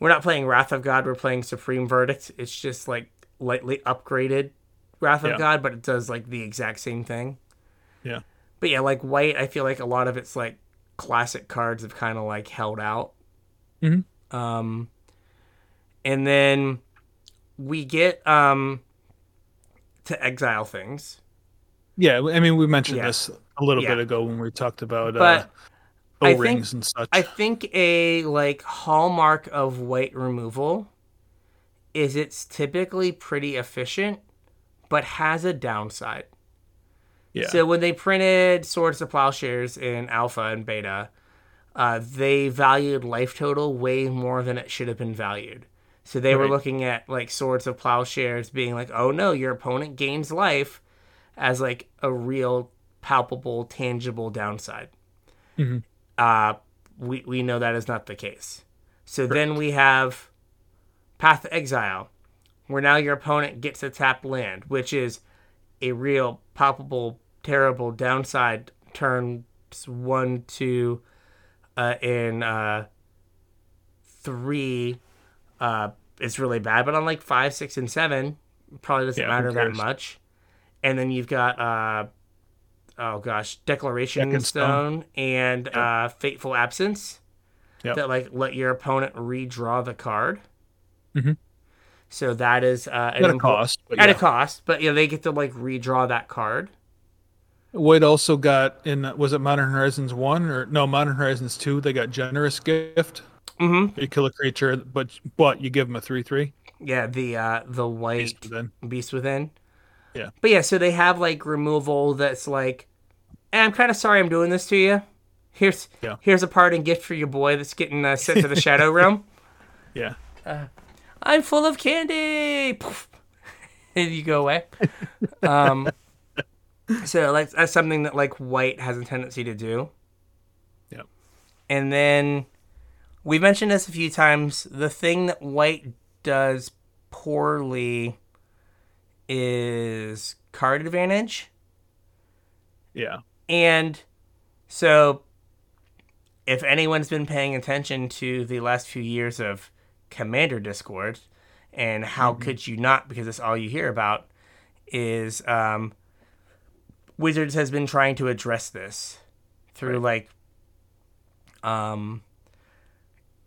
we're not playing Wrath of God. We're playing Supreme Verdict. It's just like lightly upgraded Wrath of Yeah. God, but it does like the exact same thing. Yeah. But yeah, like white, I feel like a lot of it's like classic cards have kind of like held out. Mhm. Um, and then we get um to exile things, Yeah, I mean, we mentioned Yeah. this a little Yeah. bit ago when we talked about but uh, O rings and such. I think a like hallmark of white removal is it's typically pretty efficient, but has a downside. Yeah, So when they printed Swords to Plowshares in Alpha and Beta, uh, they valued life total way more than it should have been valued. So they were looking at like Swords of Plowshares being like, oh no, your opponent gains life as like a real palpable, tangible downside. Mhm. Uh, we, we know that is not the case. So then we have Path to Exile, where now your opponent gets to tap land, which is a real palpable, terrible downside turns one, two, uh, and uh, three uh, is really bad. But on like five, six, and seven, probably doesn't Yeah, matter that much. And then you've got uh, oh gosh, Declaration Stone, Stone. and uh, Fateful Absence Yep. that like let your opponent redraw the card. Mm-hmm. So that is uh, at a cost. But at yeah. a cost, but you know they get to like redraw that card. White also got in was it Modern Horizons one or no Modern Horizons two? They got generous gift. Mm-hmm. You kill a creature, but but you give them a three three. Yeah, the uh, the white Then beast within. Yeah. But yeah, so they have like removal that's like, hey, I'm kind of sorry I'm doing this to you. Here's Yeah. here's a parting gift for your boy that's getting uh, sent to the Shadow (laughs) Realm. yeah, I'm full of candy. Poof. (laughs) and you go away. (laughs) Um, so like that's something that like white has a tendency to do. Yep. And then we mentioned this a few times. The thing that white does poorly is card advantage. yeah, And so, if anyone's been paying attention to the last few years of Commander Discord, and how could you not, because it's all you hear about, is um, Wizards has been trying to address this through like um,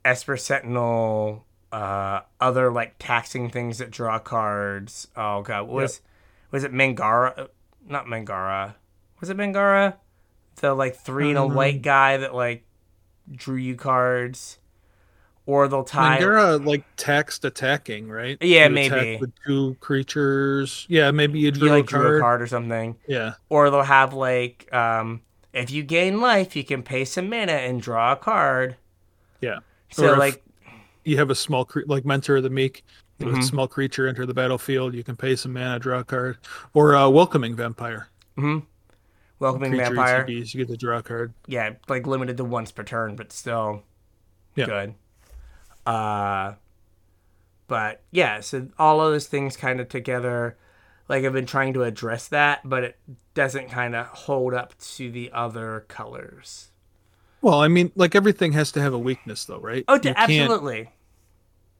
Esper Sentinel, uh, other like taxing things that draw cards. Oh god, what was was it Mangara? Not Mangara. Was it Mangara? The like three and a Um, white guy that like drew you cards, or they'll tie. Mangara like taxed attacking, right? Yeah, You maybe. with two creatures. Yeah, maybe you drew you like a drew card. a card or something, Yeah, or they'll have like um, if you gain life, you can pay some mana and draw a card. yeah. So like You have a small cre- like Mentor of the Meek. With Mhm. small creature enter the battlefield. You can pay some mana, draw a card, or uh, welcoming vampire. Mm-hmm. Welcoming Creature vampire. ETBs, you get to draw a card. yeah, like limited to once per turn, but still Yeah. good. Uh, but yeah, so all of those things kind of together, like I've been trying to address that, but it doesn't kind of hold up to the other colors. Well, I mean, like everything has to have a weakness, though, right? Oh, You absolutely.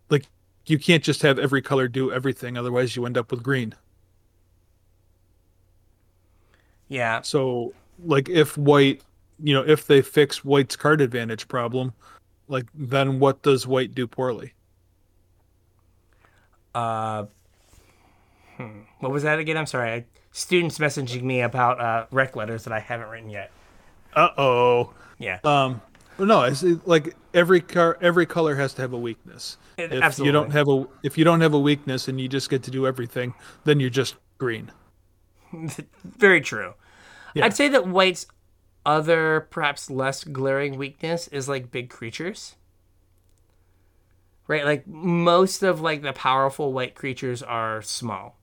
like you can't just have every color do everything otherwise you end up with green Yeah, so like if white you know if they fix white's card advantage problem like then what does white do poorly Uh, hmm. What was that again? I'm sorry. I, students messaging me about uh, rec letters that I haven't written yet. uh-oh Yeah, um no it's it- like every car every color has to have a weakness It- if absolutely. you don't have a if you don't have a weakness and you just get to do everything then you're just green (laughs) very true. Yeah. I'd say that white's other, perhaps less glaring weakness is like big creatures. Right, like most of like the powerful white creatures are small.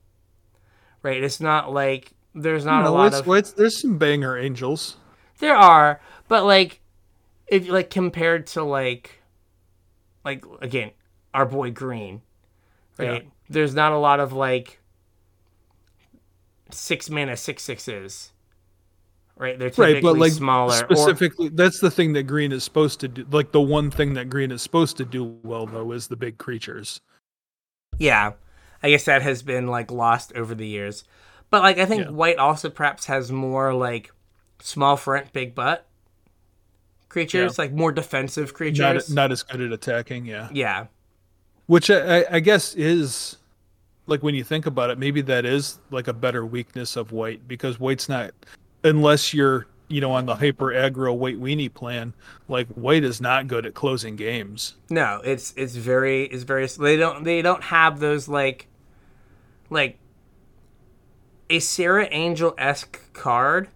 Right, it's not like there's not a lot of there's some banger angels There are, but like if like compared to like like again, our boy Green, right? Yeah. There's not a lot of like six mana six sixes. Right? They're typically right, but like smaller. or, specifically, that's the thing that green is supposed to do. Like the one thing that green is supposed to do well, though, is the big creatures. yeah, I guess that has been like lost over the years. But like I think Yeah. white also perhaps has more like small front, big butt creatures, like more defensive creatures. Not not as good at attacking. Yeah, yeah, which I, I- I guess is like when you think about it, maybe that is like a better weakness of white because white's not unless you're you know on the hyper aggro white weenie plan. Like white is not good at closing games. no, it's it's very it's very they don't they don't have those like like a Serra Angel esque card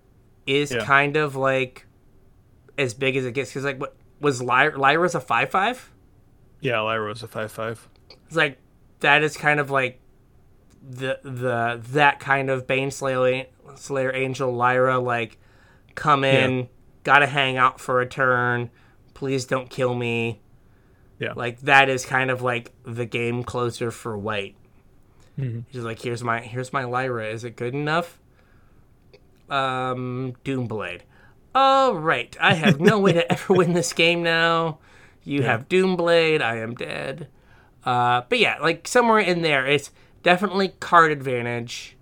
is Yeah. kind of like as big as it gets because like what was Lyra, Lyra's a five five. Yeah, Lyra was a five five. It's like that is kind of like the the that kind of Baneslayer Slayer Angel Lyra like come in, gotta hang out for a turn, please don't kill me. Yeah. Like that is kind of like the game closer for White. Mhm. He's like, here's my here's my Lyra. Is it good enough? Um, Doom Blade. All right, I have no way to (laughs) ever win this game now. You have Doom Blade. I am dead. Uh, but yeah, like somewhere in there, it's definitely card advantage,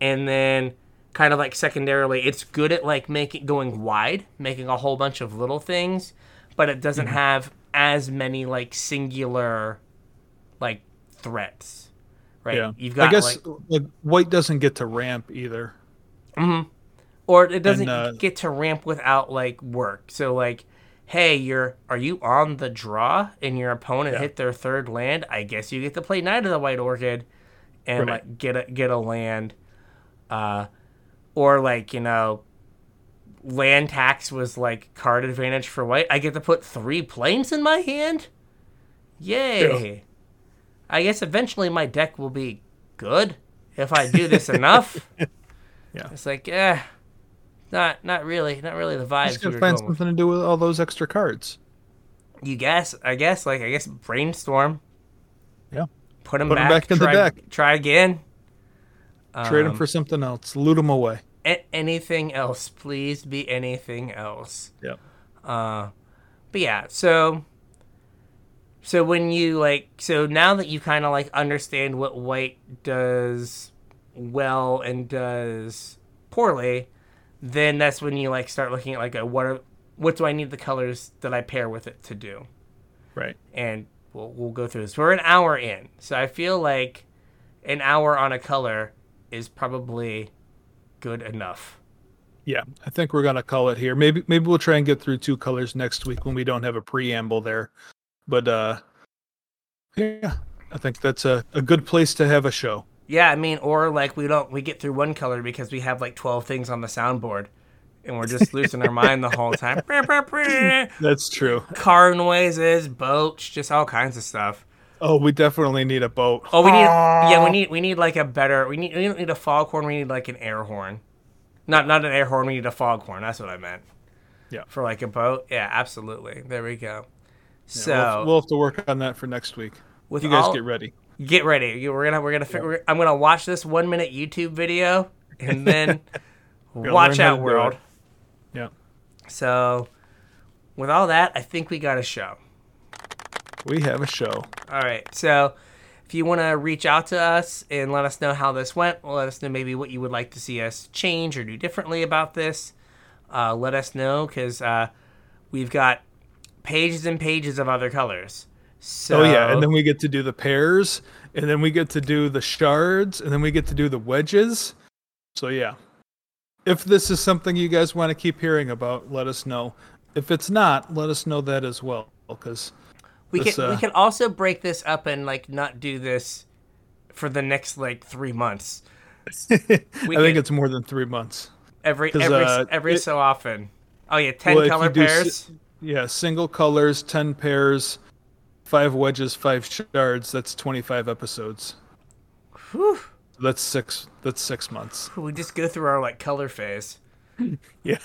and then kind of like secondarily, it's good at like making going wide, making a whole bunch of little things, but it doesn't have as many like singular like threats. Right? Yeah, You've got I guess like like white doesn't get to ramp either. or it doesn't uh, get to ramp without like work. So like, hey, you're are you on the draw and your opponent Yeah. hit their third land? I guess you get to play Knight of the White Orchid and Right. like get a get a land. Uh, or like you know, land tax was like card advantage for white. I get to put three plains in my hand. Yay! I guess eventually my deck will be good if I do this enough. (laughs) Yeah. It's like, eh, not not really, not really the vibes. Just we gotta were find going with. something to do with all those extra cards. You guess, I guess, like I guess brainstorm. Yeah. Put them Put 'em back. back in the try, deck. Try again. Trade them Um, for something else. Loot them away. A- anything else, please be anything else. Yeah. Uh, but yeah, so so when you like, so now that you kind of like understand what white does well and does poorly, then that's when you like start looking at like a, what are what do I need the colors that I pair with it to do, Right. and we'll we'll go through this. We're an hour in, so I feel like an hour on a color is probably good enough. Yeah, I think we're gonna call it here. Maybe maybe we'll try and get through two colors next week when we don't have a preamble there. But uh yeah, I think that's a, a good place to have a show. Yeah, I mean, or like we don't we get through one color because we have like twelve things on the soundboard, and we're just losing our mind the whole time. (laughs) That's true. Car noises, boats, just all kinds of stuff. Oh, we definitely need a boat. Oh, we need yeah, we need we need like a better we need we don't need a foghorn. We need like an air horn, not not an air horn. We need a foghorn. That's what I meant. Yeah. For like a boat. Yeah, absolutely. There we go. So we'll, we'll have to work on that for next week. with You guys all- get ready. get ready. We're gonna we're gonna figure. I'm gonna watch this one minute YouTube video and then (laughs) watch out world. Yeah. So, with all that, I think we got a show. We have a show. All right. So, if you want to reach out to us and let us know how this went, let us know maybe what you would like to see us change or do differently about this. Uh, let us know because uh, we've got pages and pages of other colors. So, Oh yeah, and then we get to do the pairs, and then we get to do the shards, and then we get to do the wedges. So yeah. If this is something you guys want to keep hearing about, let us know. If it's not, let us know that as well because we this, can we uh, can also break this up and like not do this for the next like three months. (laughs) I think it's more than 3 months. Every every uh, every it- so often. Oh yeah, ten Well, color you do s- pairs. Yeah, single colors, 10 pairs, 5 wedges, 5 shards, that's 25 episodes. Whew. That's 6 that's 6 months. (laughs) We just go through our like color phase. (laughs) Yeah.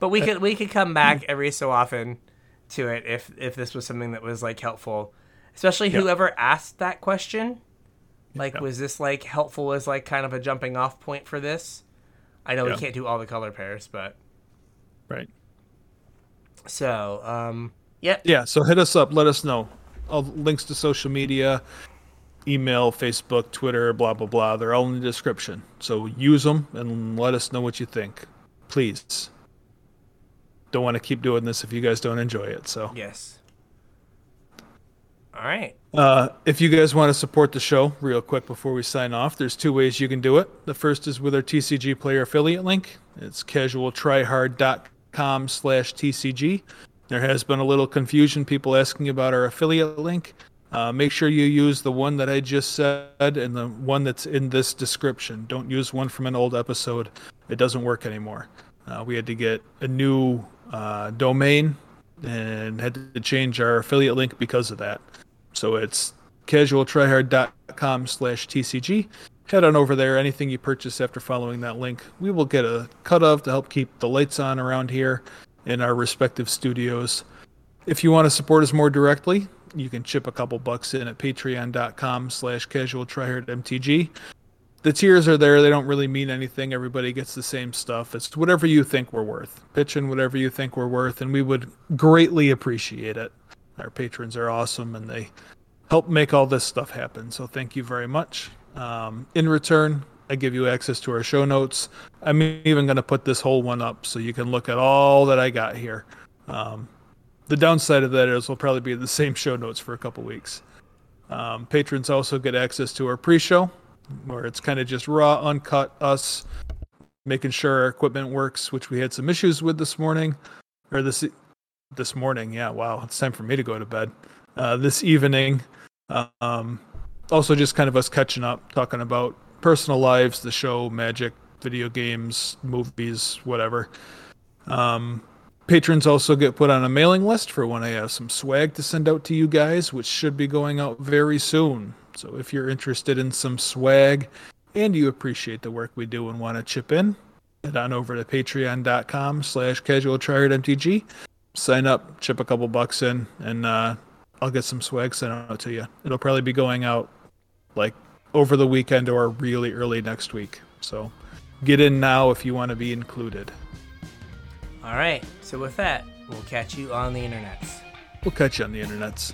but we could we could come back every so often to it if if this was something that was like helpful especially Yeah. whoever asked that question like Yeah. was this like helpful as like kind of a jumping off point for this I know Yeah. we can't do all the color pairs, but Right. so um, yeah, Yeah. So hit us up. Let us know. All links to social media, email, Facebook, Twitter, blah blah blah. They're all in the description. So use them and let us know what you think, please. Don't want to keep doing this if you guys don't enjoy it. So. yes. All right. Uh, if you guys want to support the show, real quick before we sign off, there's two ways you can do it. The first is with our TCG player affiliate link. It's casualtryhard.com slash TCG. There has been a little confusion, people asking about our affiliate link. Uh, make sure you use the one that I just said and the one that's in this description. Don't use one from an old episode. It doesn't work anymore. Uh, we had to get a new uh, domain and had to change our affiliate link because of that. So it's casualtryhard.com slash TCG. Head on over there. Anything you purchase after following that link, we will get a cut of to help keep the lights on around here in our respective studios. If you want to support us more directly, you can chip a couple bucks in at patreon.com slash casualtryhardmtg. The tiers are there. They don't really mean anything. Everybody gets the same stuff. It's whatever you think we're worth. Pitch in whatever you think we're worth, and we would greatly appreciate it. Our patrons are awesome, and they help make all this stuff happen. So thank you very much. Um, in return, I give you access to our show notes. I'm even going to put this whole one up so you can look at all that I got here. Um, the downside of that is we'll probably be in the same show notes for a couple weeks. Um, patrons also get access to our pre-show, where it's kind of just raw, uncut us making sure our equipment works, which we had some issues with this morning, or this this morning. Yeah, wow, it's time for me to go to bed. Uh, this evening, um, also just kind of us catching up, talking about personal lives, the show, magic, video games, movies, whatever. Um, patrons also get put on a mailing list for when I have some swag to send out to you guys, which should be going out very soon. So if you're interested in some swag and you appreciate the work we do and want to chip in, head on over to patreon.com slash casual mtg sign up, chip a couple bucks in, and uh, I'll get some swag sent out to you. It'll probably be going out like over the weekend or really early next week. So get in now if you want to be included. All right. So with that, we'll catch you on the internets. We'll catch you on the internets.